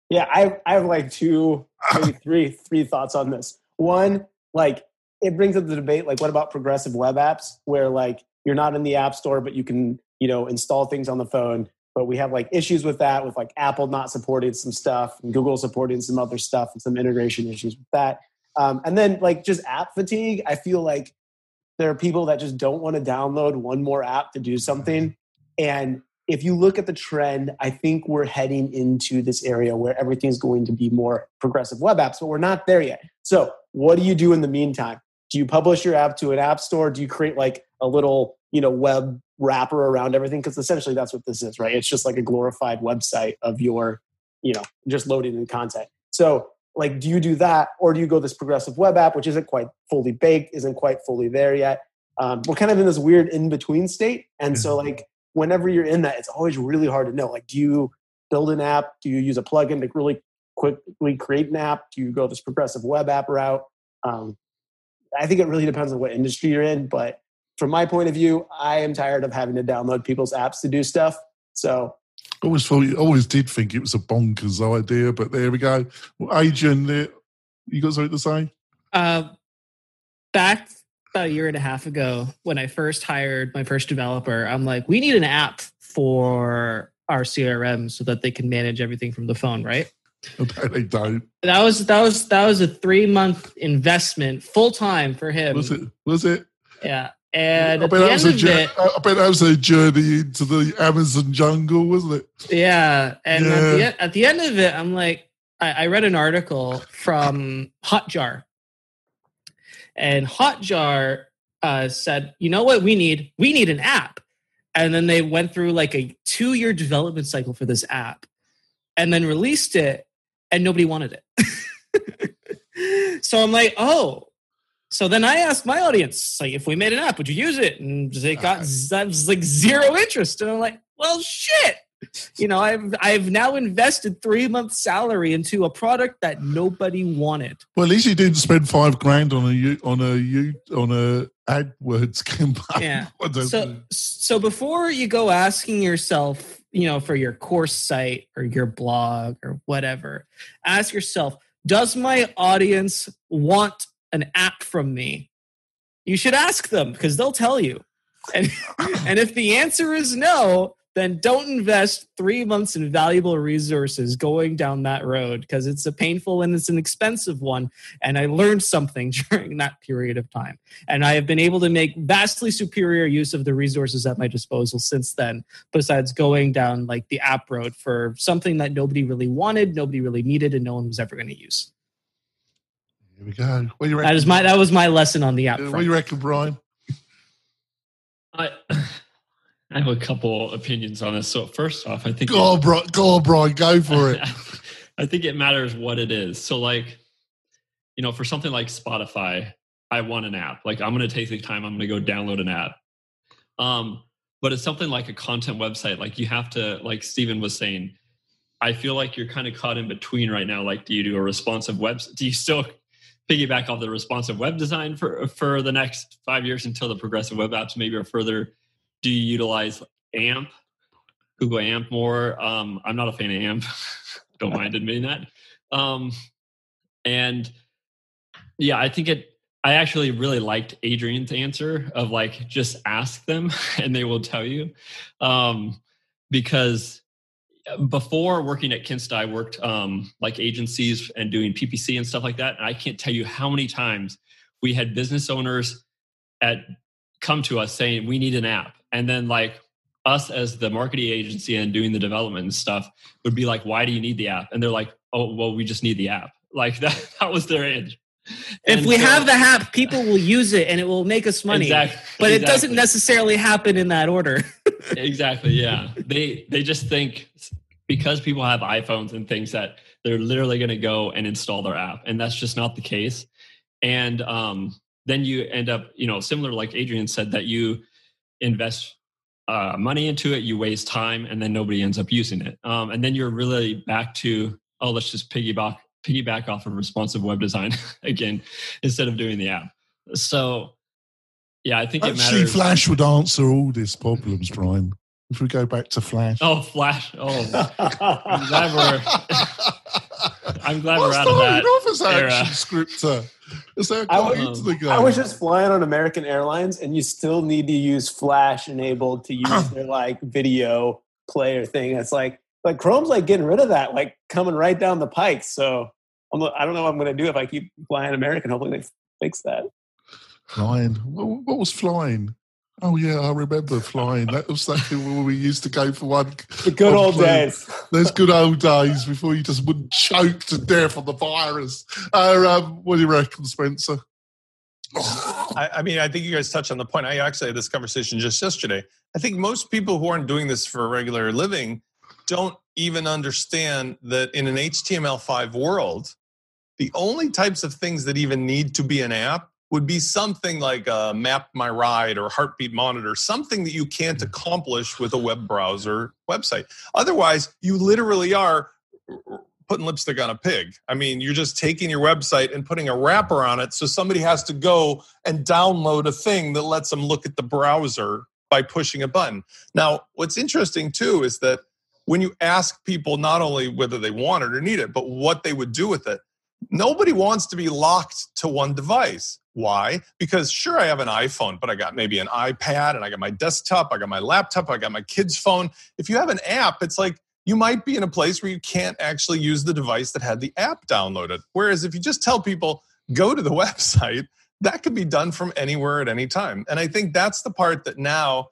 yeah, I I have like two, maybe three, three thoughts on this. One, like it brings up the debate like what about progressive web apps where like you're not in the app store but you can you know install things on the phone but we have like issues with that with like apple not supporting some stuff and google supporting some other stuff and some integration issues with that. Um, and then like just app fatigue i feel like there are people that just don't want to download one more app to do something. And if you look at the trend i think we're heading into this area where everything's going to be more progressive web apps but we're not there yet. So what do you do in the meantime do you publish your app to an app store? Do you create like a little you know web wrapper around everything? Because essentially that's what this is right? It's just like a glorified website of your you know just loading in content. So like do you do that or do you go this progressive web app which isn't quite fully baked isn't quite fully there yet? Um, we're kind of in this weird in between state and so mm-hmm. like whenever you're in that it's always really hard to know. Like do you build an app? Do you use a plugin to really quickly create an app? Do you go this progressive web app route? Um, I think it really depends on what industry you're in. But from my point of view, I am tired of having to download people's apps to do stuff. So I always thought, always did think it was a bonkers idea, but there we go. Well, Adrian, uh, you got something to say? Uh, back about a year and a half ago, when I first hired my first developer, I'm like, we need an app for our CRM so that they can manage everything from the phone, right? they don't. That was that was that was a three month investment, full time for him. Was it? Was it? Yeah. And I bet, that was a journey, it, I bet that was a journey into the Amazon jungle, wasn't it? Yeah. And yeah. At, the, at the end of it, I'm like, I, I read an article from Hotjar, and Hotjar uh, said, "You know what? We need we need an app." And then they went through like a two year development cycle for this app, and then released it and nobody wanted it. so I'm like, oh. So then I asked my audience, like, if we made an app, would you use it? And they uh-huh. got that was like zero interest. And I'm like, well, shit. You know, I've I've now invested three months' salary into a product that nobody wanted. Well, at least you didn't spend five grand on a on a on a AdWords campaign. Yeah. so so before you go asking yourself you know, for your course site or your blog or whatever, ask yourself, does my audience want an app from me? You should ask them because they'll tell you. And, and if the answer is no, then don't invest three months in valuable resources going down that road because it's a painful and it's an expensive one. And I learned something during that period of time. And I have been able to make vastly superior use of the resources at my disposal since then, besides going down like the app road for something that nobody really wanted, nobody really needed, and no one was ever going to use. Here we go. What you reckon? That is my that was my lesson on the app. What do you reckon, Brian? I I have a couple opinions on this. So first off, I think go on, bro, go on, Brian, go for it. I think it matters what it is. So like, you know, for something like Spotify, I want an app. Like I'm going to take the time. I'm going to go download an app. Um, but it's something like a content website. Like you have to, like Stephen was saying, I feel like you're kind of caught in between right now. Like, do you do a responsive web? Do you still piggyback off the responsive web design for for the next five years until the progressive web apps maybe are further do you utilize AMP, Google AMP more? Um, I'm not a fan of AMP. Don't mind admitting that. Um, and yeah, I think it I actually really liked Adrian's answer of like just ask them and they will tell you, um, because before working at Kinsta, I worked um, like agencies and doing PPC and stuff like that. And I can't tell you how many times we had business owners at come to us saying we need an app, and then like us as the marketing agency and doing the development and stuff would be like, why do you need the app? And they're like, oh, well, we just need the app. Like that, that was their. If and we so, have the app, people will use it and it will make us money. Exactly, but it exactly. doesn't necessarily happen in that order. exactly. Yeah. They they just think because people have iPhones and things that they're literally going to go and install their app, and that's just not the case. And um, then you end up, you know, similar like Adrian said that you invest uh, money into it, you waste time, and then nobody ends up using it. Um, and then you're really back to oh, let's just piggyback piggyback off of responsive web design again instead of doing the app. So yeah, I think it matters. actually Flash would answer all these problems, Brian. If we go back to Flash. Oh, Flash! Oh, I'm glad we're. I'm glad What's we're out of that era. action scripter. I was, the I was just flying on American Airlines, and you still need to use Flash enabled to use their like video player thing. It's like like Chrome's like getting rid of that, like coming right down the pike. So I'm, I don't know what I'm going to do if I keep flying American. Hopefully they fix that. Flying. What, what was flying? Oh yeah, I remember flying. That was exactly where we used to go for one. The good old days. Those good old days before you just wouldn't choke to death on the virus. Uh, um, what do you reckon, Spencer? I, I, mean, I think you guys touched on the point. I actually had this conversation just yesterday. I think most people who aren't doing this for a regular living don't even understand that in an HTML5 world, the only types of things that even need to be an app would be something like a map my ride or heartbeat monitor something that you can't mm. accomplish with a web browser website. Otherwise you literally are putting lipstick on a pig. I mean you're just taking your website and putting a wrapper on it so somebody has to go and download a thing that lets them look at the browser by pushing a button. Now what's interesting too is that when you ask people not only whether they want it or need it but what they would do with it nobody wants to be locked to one device why? Because sure, I have an iPhone, but I got maybe an iPad and I got my desktop, I got my laptop, I got my kid's phone. If you have an app, it's like you might be in a place where you can't actually use the device that had the app downloaded. Whereas if you just tell people, go to the website, that could be done from anywhere at any time. And I think that's the part that now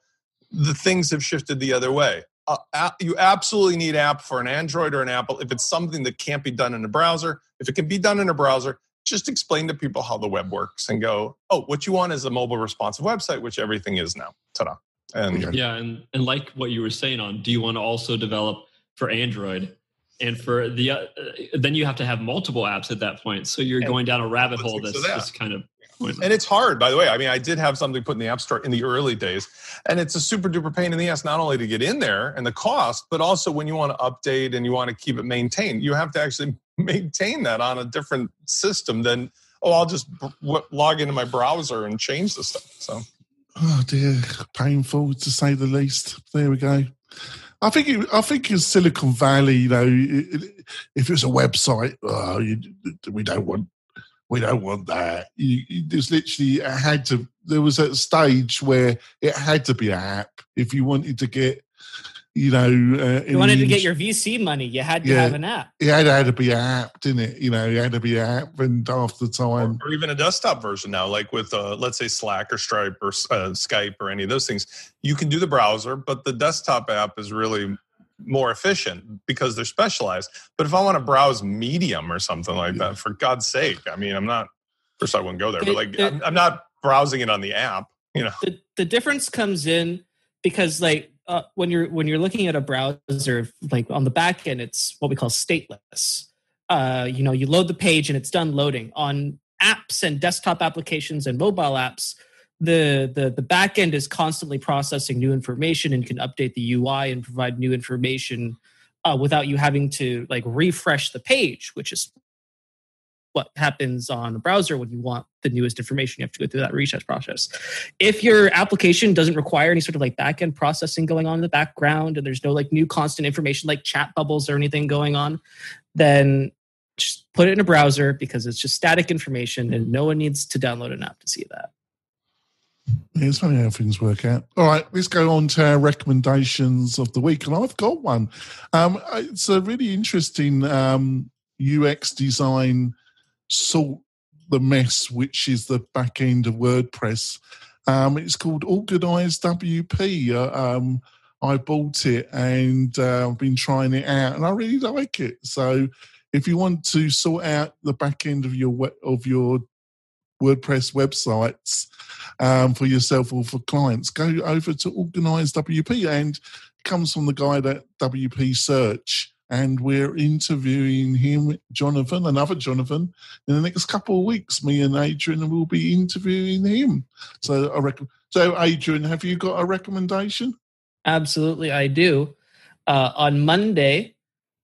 the things have shifted the other way. Uh, you absolutely need app for an Android or an Apple if it's something that can't be done in a browser. If it can be done in a browser, just explain to people how the web works and go, oh, what you want is a mobile responsive website, which everything is now. Ta-da. And yeah, and and like what you were saying on, do you want to also develop for Android? And for the uh, then you have to have multiple apps at that point. So you're going down a rabbit hole that's that. just kind of and it's hard, by the way. I mean, I did have something put in the App Store in the early days, and it's a super duper pain in the ass not only to get in there and the cost, but also when you want to update and you want to keep it maintained, you have to actually maintain that on a different system than oh, I'll just log into my browser and change the stuff. So, oh dear, painful to say the least. There we go. I think it, I think in Silicon Valley, you know, it, if it's a website, oh, you, we don't want we don't want that. You, you, there's literally it had to. There was a stage where it had to be an app if you wanted to get, you know, uh, you wanted to get your VC money. You had to yeah, have an app. Yeah, it had, had to be an app, didn't it? You know, it had to be an app, and after the time, or, or even a desktop version now, like with uh, let's say Slack or Stripe or uh, Skype or any of those things, you can do the browser, but the desktop app is really more efficient because they're specialized. But if I want to browse Medium or something like that, for God's sake, I mean, I'm not. First, I wouldn't go there, but like, the, I'm, I'm, not browsing it on the app. You know, the, the difference comes in because like uh, when you're when you're looking at a browser, like on the back end, it's what we call stateless. Uh, you know, you load the page and it's done loading on apps and desktop applications and mobile apps the the the back end is constantly processing new information and can update the UI and provide new information uh, without you having to like refresh the page, which is what happens on a browser when you want the newest information. You have to go through that refresh process. If your application doesn't require any sort of like backend processing going on in the background, and there's no like new constant information like chat bubbles or anything going on, then just put it in a browser because it's just static information and no one needs to download an app to see that. it's funny how things work out. All right, let's go on to our recommendations of the week. And I've got one. Um, it's a really interesting um, UX design sort the mess, which is the back end of WordPress. Um, it's called Organized WP. Uh, um, I bought it and uh, I've been trying it out, and I really like it. So, if you want to sort out the back end of your of your WordPress websites um, for yourself or for clients, go over to Organized WP, and comes from the guy at WP Search and we're interviewing him, Jonathan, another Jonathan, in the next couple of weeks. Me and Adrian will be interviewing him. So I reckon. So Adrian, have you got a recommendation? Absolutely, I do. Uh, on Monday,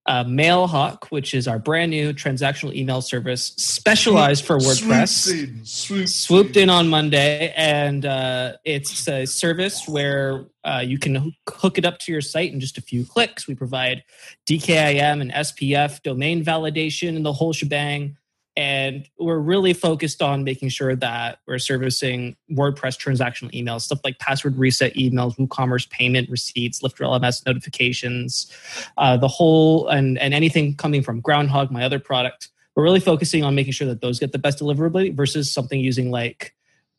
uh, Mailhawk, which is our brand new transactional email service specialized for WordPress, swooped in, swooped swooped in on Monday, and uh, it's a service where uh, you can hook it up to your site in just a few clicks. We provide DKIM and SPF domain validation and the whole shebang and we're really focused on making sure that we're servicing WordPress transactional emails, stuff like password reset emails, WooCommerce payment receipts, Lifter LMS notifications, uh, the whole and and anything coming from Groundhogg, my other product. We're really focusing on making sure that those get the best deliverability versus something using like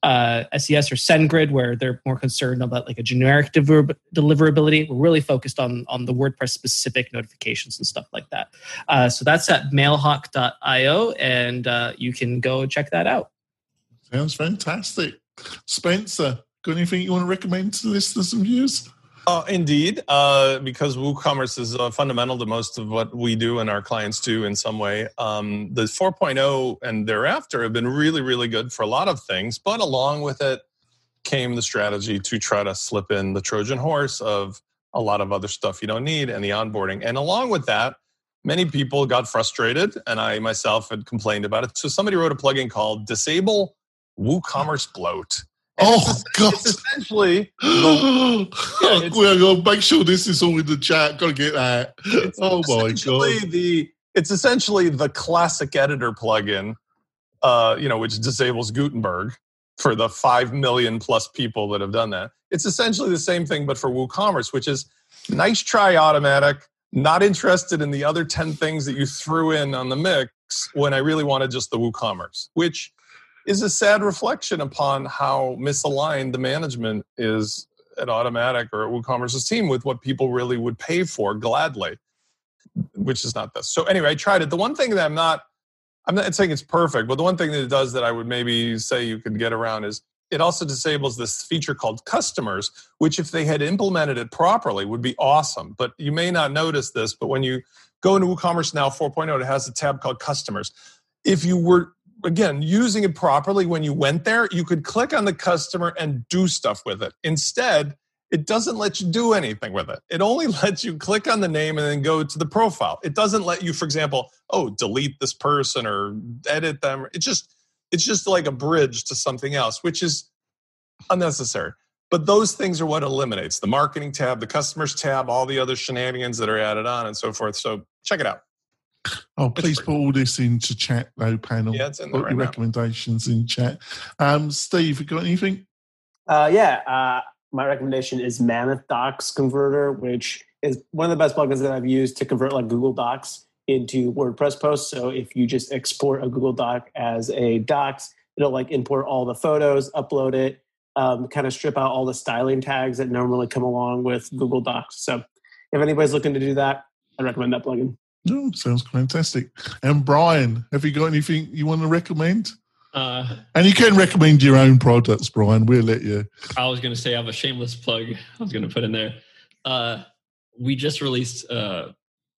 uh, SES or SendGrid, where they're more concerned about like a generic deliver- deliverability. We're really focused on on the WordPress specific notifications and stuff like that. Uh, so that's at mailhawk.io, and uh, you can go check that out. Sounds fantastic. Spencer, got anything you want to recommend to listeners and viewers? Uh, indeed, uh, because WooCommerce is uh, fundamental to most of what we do and our clients do in some way. Um, the 4.0 and thereafter have been really, really good for a lot of things, but along with it came the strategy to try to slip in the Trojan horse of a lot of other stuff you don't need and the onboarding. And along with that, many people got frustrated, and I myself had complained about it. So somebody wrote a plugin called Disable WooCommerce Bloat oh God! It's essentially, the, yeah, it's, we're gonna make sure this is all in the chat. Gotta get that. Oh my God! The it's essentially the classic editor plugin, uh, you know, which disables Gutenberg for the five million plus people that have done that. It's essentially the same thing, but for WooCommerce, which is nice try, Automattic. Not interested in the other ten things that you threw in on the mix when I really wanted just the WooCommerce, which is a sad reflection upon how misaligned the management is at Automattic or at WooCommerce's team with what people really would pay for gladly, which is not this. So anyway, I tried it. The one thing that I'm not, I'm not saying it's perfect, but the one thing that it does that I would maybe say you could get around is it also disables this feature called customers, which if they had implemented it properly would be awesome. But you may not notice this, but when you go into WooCommerce now 4.0, it has a tab called customers. If you were again, using it properly when you went there, you could click on the customer and do stuff with it. Instead, it doesn't let you do anything with it. It only lets you click on the name and then go to the profile. It doesn't let you, for example, oh, delete this person or edit them. It just it's just like a bridge to something else, which is unnecessary. But those things are what eliminates the marketing tab, the customers tab, all the other shenanigans that are added on and so forth. So check it out. Oh, please put all this into chat, though, panel. Yeah, it's in there right your now. recommendations in chat. Um, Steve, you got anything? Uh, yeah, uh, my recommendation is Mammoth Docs Converter, which is one of the best plugins that I've used to convert like Google Docs into WordPress posts. So if you just export a Google Doc as a Docs, it'll like import all the photos, upload it, um, kind of strip out all the styling tags that normally come along with Google Docs. So if anybody's looking to do that, I recommend that plugin. No, sounds fantastic. And Brian, have you got anything you want to recommend? Uh, and you can recommend your own products, Brian. We'll let you. I was going to say I have a shameless plug. I was going to put in there. Uh, we just released uh,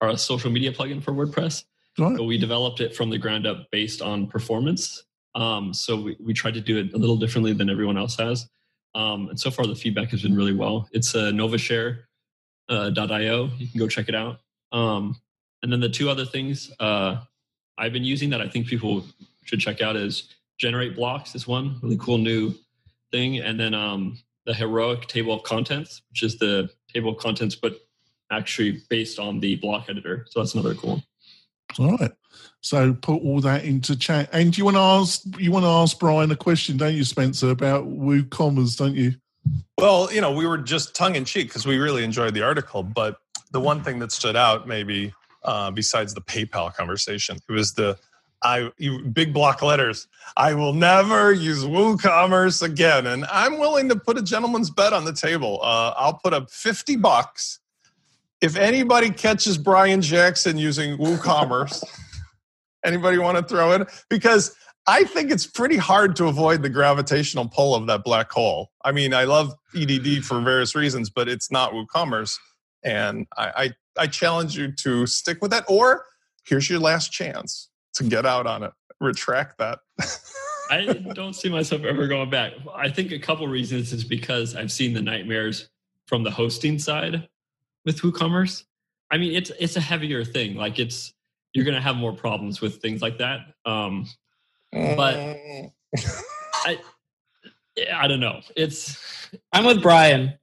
our social media plugin for WordPress. Right. We developed it from the ground up based on performance. Um, so we, we tried to do it a little differently than everyone else has. Um, and so far, the feedback has been really well. It's uh, novashare.io. Uh, you can go check it out. Um, and then the two other things uh, I've been using that I think people should check out is Generate Blocks is one really cool new thing, and then um, the Heroic Table of Contents, which is the table of contents, but actually based on the block editor. So that's another cool. One. All right. So put all that into chat. And you want to ask you want to ask Brian a question, don't you, Spencer, about WooCommerce, don't you? Well, you know, we were just tongue in cheek because we really enjoyed the article. But the one thing that stood out, maybe uh, besides the PayPal conversation, it was the I you, big block letters. I will never use WooCommerce again, and I'm willing to put a gentleman's bet on the table. Uh, I'll put up fifty bucks if anybody catches Brian Jackson using WooCommerce. anybody want to throw in? Because I think it's pretty hard to avoid the gravitational pull of that black hole. I mean, I love EDD for various reasons, but it's not WooCommerce. And I, I, I challenge you to stick with that. Or here's your last chance to get out on it. Retract that. I don't see myself ever going back. I think a couple reasons is because I've seen the nightmares from the hosting side with WooCommerce. I mean, it's it's a heavier thing. Like it's you're going to have more problems with things like that. Um, but mm. I, I don't know. It's I'm with Brian.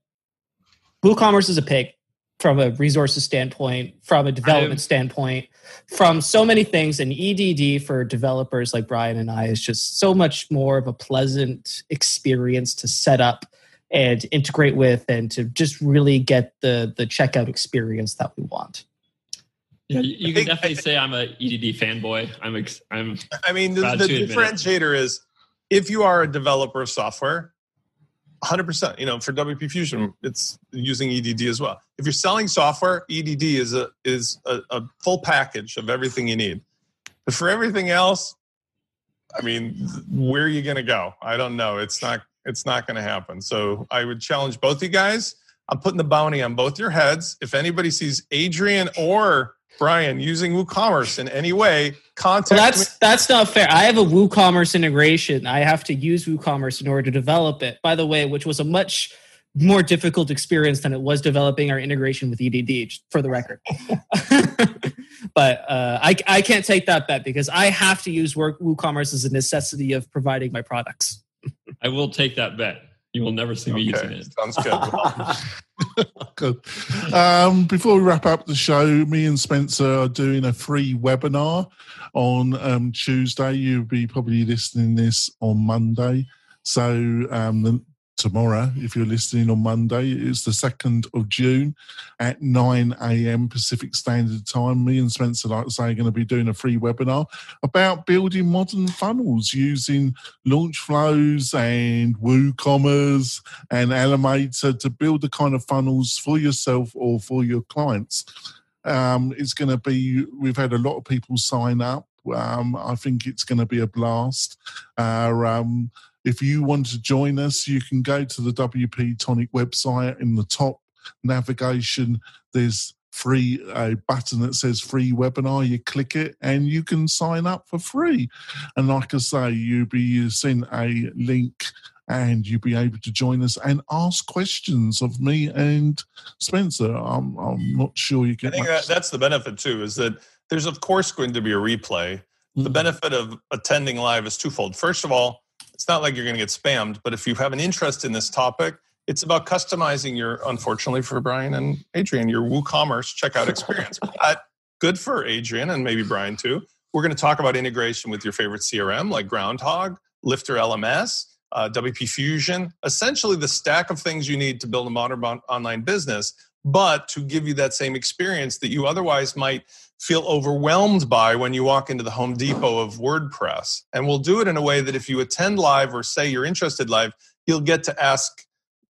WooCommerce is a pig from a resources standpoint, from a development mm-hmm. standpoint, from so many things. And EDD for developers like Brian and I is just so much more of a pleasant experience to set up and integrate with and to just really get the the checkout experience that we want. Yeah, you, you can definitely say I'm a EDD fanboy. I'm ex- I'm. I mean, the, the differentiator is if you are a developer of software, 100%. You know, for WP Fusion, it's using EDD as well. If you're selling software, EDD is a is a, a full package of everything you need. But for everything else, I mean, where are you going to go? I don't know. It's not it's not going to happen. So I would challenge both you guys. I'm putting the bounty on both your heads. If anybody sees Adrian or Brian, using WooCommerce in any way, contact well, that's me. that's not fair. I have a WooCommerce integration. I have to use WooCommerce in order to develop it. By the way, which was a much more difficult experience than it was developing our integration with EDD, for the record. but uh, I, I can't take that bet because I have to use work, WooCommerce as a necessity of providing my products. I will take that bet. You will never see me okay. using it. Sounds good. Good. Um, before we wrap up the show, me and Spencer are doing a free webinar on um, Tuesday. You'll be probably listening this on Monday. So um, the, tomorrow, if you're listening on Monday. It's the 2nd of June at 9 a.m. Pacific Standard Time. Me and Spencer, like I say, are going to be doing a free webinar about building modern funnels using Launch Flows and WooCommerce and Elementor to build the kind of funnels for yourself or for your clients. Um, it's going to be, we've had a lot of people sign up. Um, I think it's going to be a blast. Uh, um, if you want to join us, you can go to the WP Tonic website. In the top navigation, there's free a button that says free webinar. You click it and you can sign up for free. And like i say you'll be sent a link and you'll be able to join us and ask questions of me and spencer. I'm, I'm not sure you can i think that, that's the benefit too is that there's of course going to be a replay. The mm-hmm. benefit of attending live is twofold. First of all it's not like you're going to get spammed, but if you have an interest in this topic, it's about customizing your, unfortunately for Brian and Adrian, your WooCommerce checkout experience. but good for Adrian and maybe Brian too. We're going to talk about integration with your favorite CRM like Groundhogg, Lifter LMS, uh, WP Fusion, essentially the stack of things you need to build a modern online business, but to give you that same experience that you otherwise might feel overwhelmed by when you walk into the Home Depot of WordPress. And we'll do it in a way that if you attend live or say you're interested live, you'll get to ask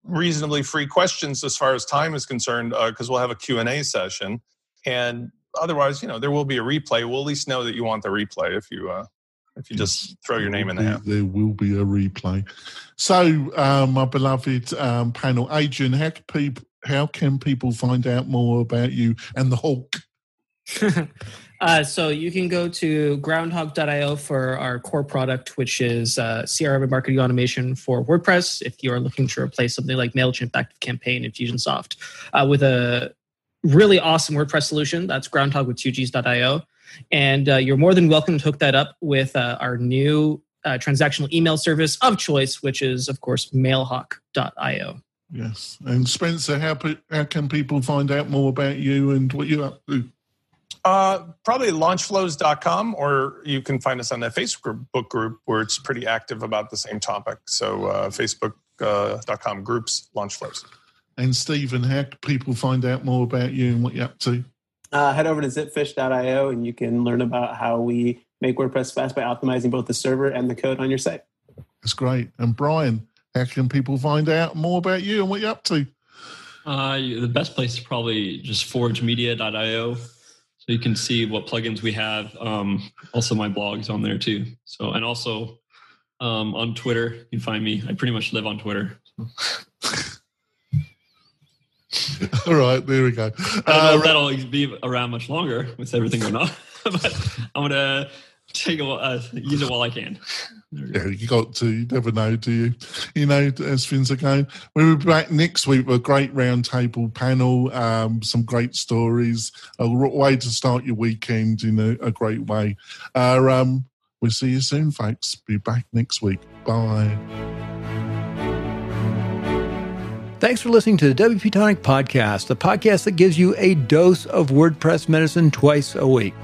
reasonably free questions as far as time is concerned because uh, we'll have a q&a session. And otherwise you know there will be a replay. We'll at least know that you want the replay if you uh, if you just throw your name in there there will be a replay. So um, my beloved um, panel adrian how can people how can people find out more about you and the hulk uh, so you can go to groundhogg.io for our core product, which is uh, CRM and marketing automation for WordPress. If you are looking to replace something like MailChimp, ActiveCampaign, and Infusionsoft uh, with a really awesome WordPress solution, that's groundhogg with 2gs.io. And uh, you're more than welcome to hook that up with uh, our new uh, transactional email service of choice, which is, of course, mailhawk.io. Yes. And Spencer, how, how can people find out more about you and what you're up to? Uh, probably launchflows.com, or you can find us on that Facebook group where it's pretty active about the same topic. So, uh, facebook.com uh, groups, launchflows. And Stephen, how can people find out more about you and what you're up to? Uh, head over to zipfish.io and you can learn about how we make WordPress fast by optimizing both the server and the code on your site. That's great. And Brian, how can people find out more about you and what you're up to? Uh, the best place is probably just forgemedia.io. So you can see what plugins we have. Um, also, my blog's on there too. So, and also um, on Twitter, you can find me. I pretty much live on Twitter. So. All right, there we go. Uh, that'll be around much longer with everything going on, but I'm gonna take a uh, use it while I can. Yeah, you got to. You never know, do you? You know, as things are going. We'll be back next week with a great roundtable panel, um, some great stories, a way to start your weekend in a, a great way. Uh, um, we'll see you soon, folks. Be back next week. Bye. Thanks for listening to the WP Tonic Podcast, the podcast that gives you a dose of WordPress medicine twice a week.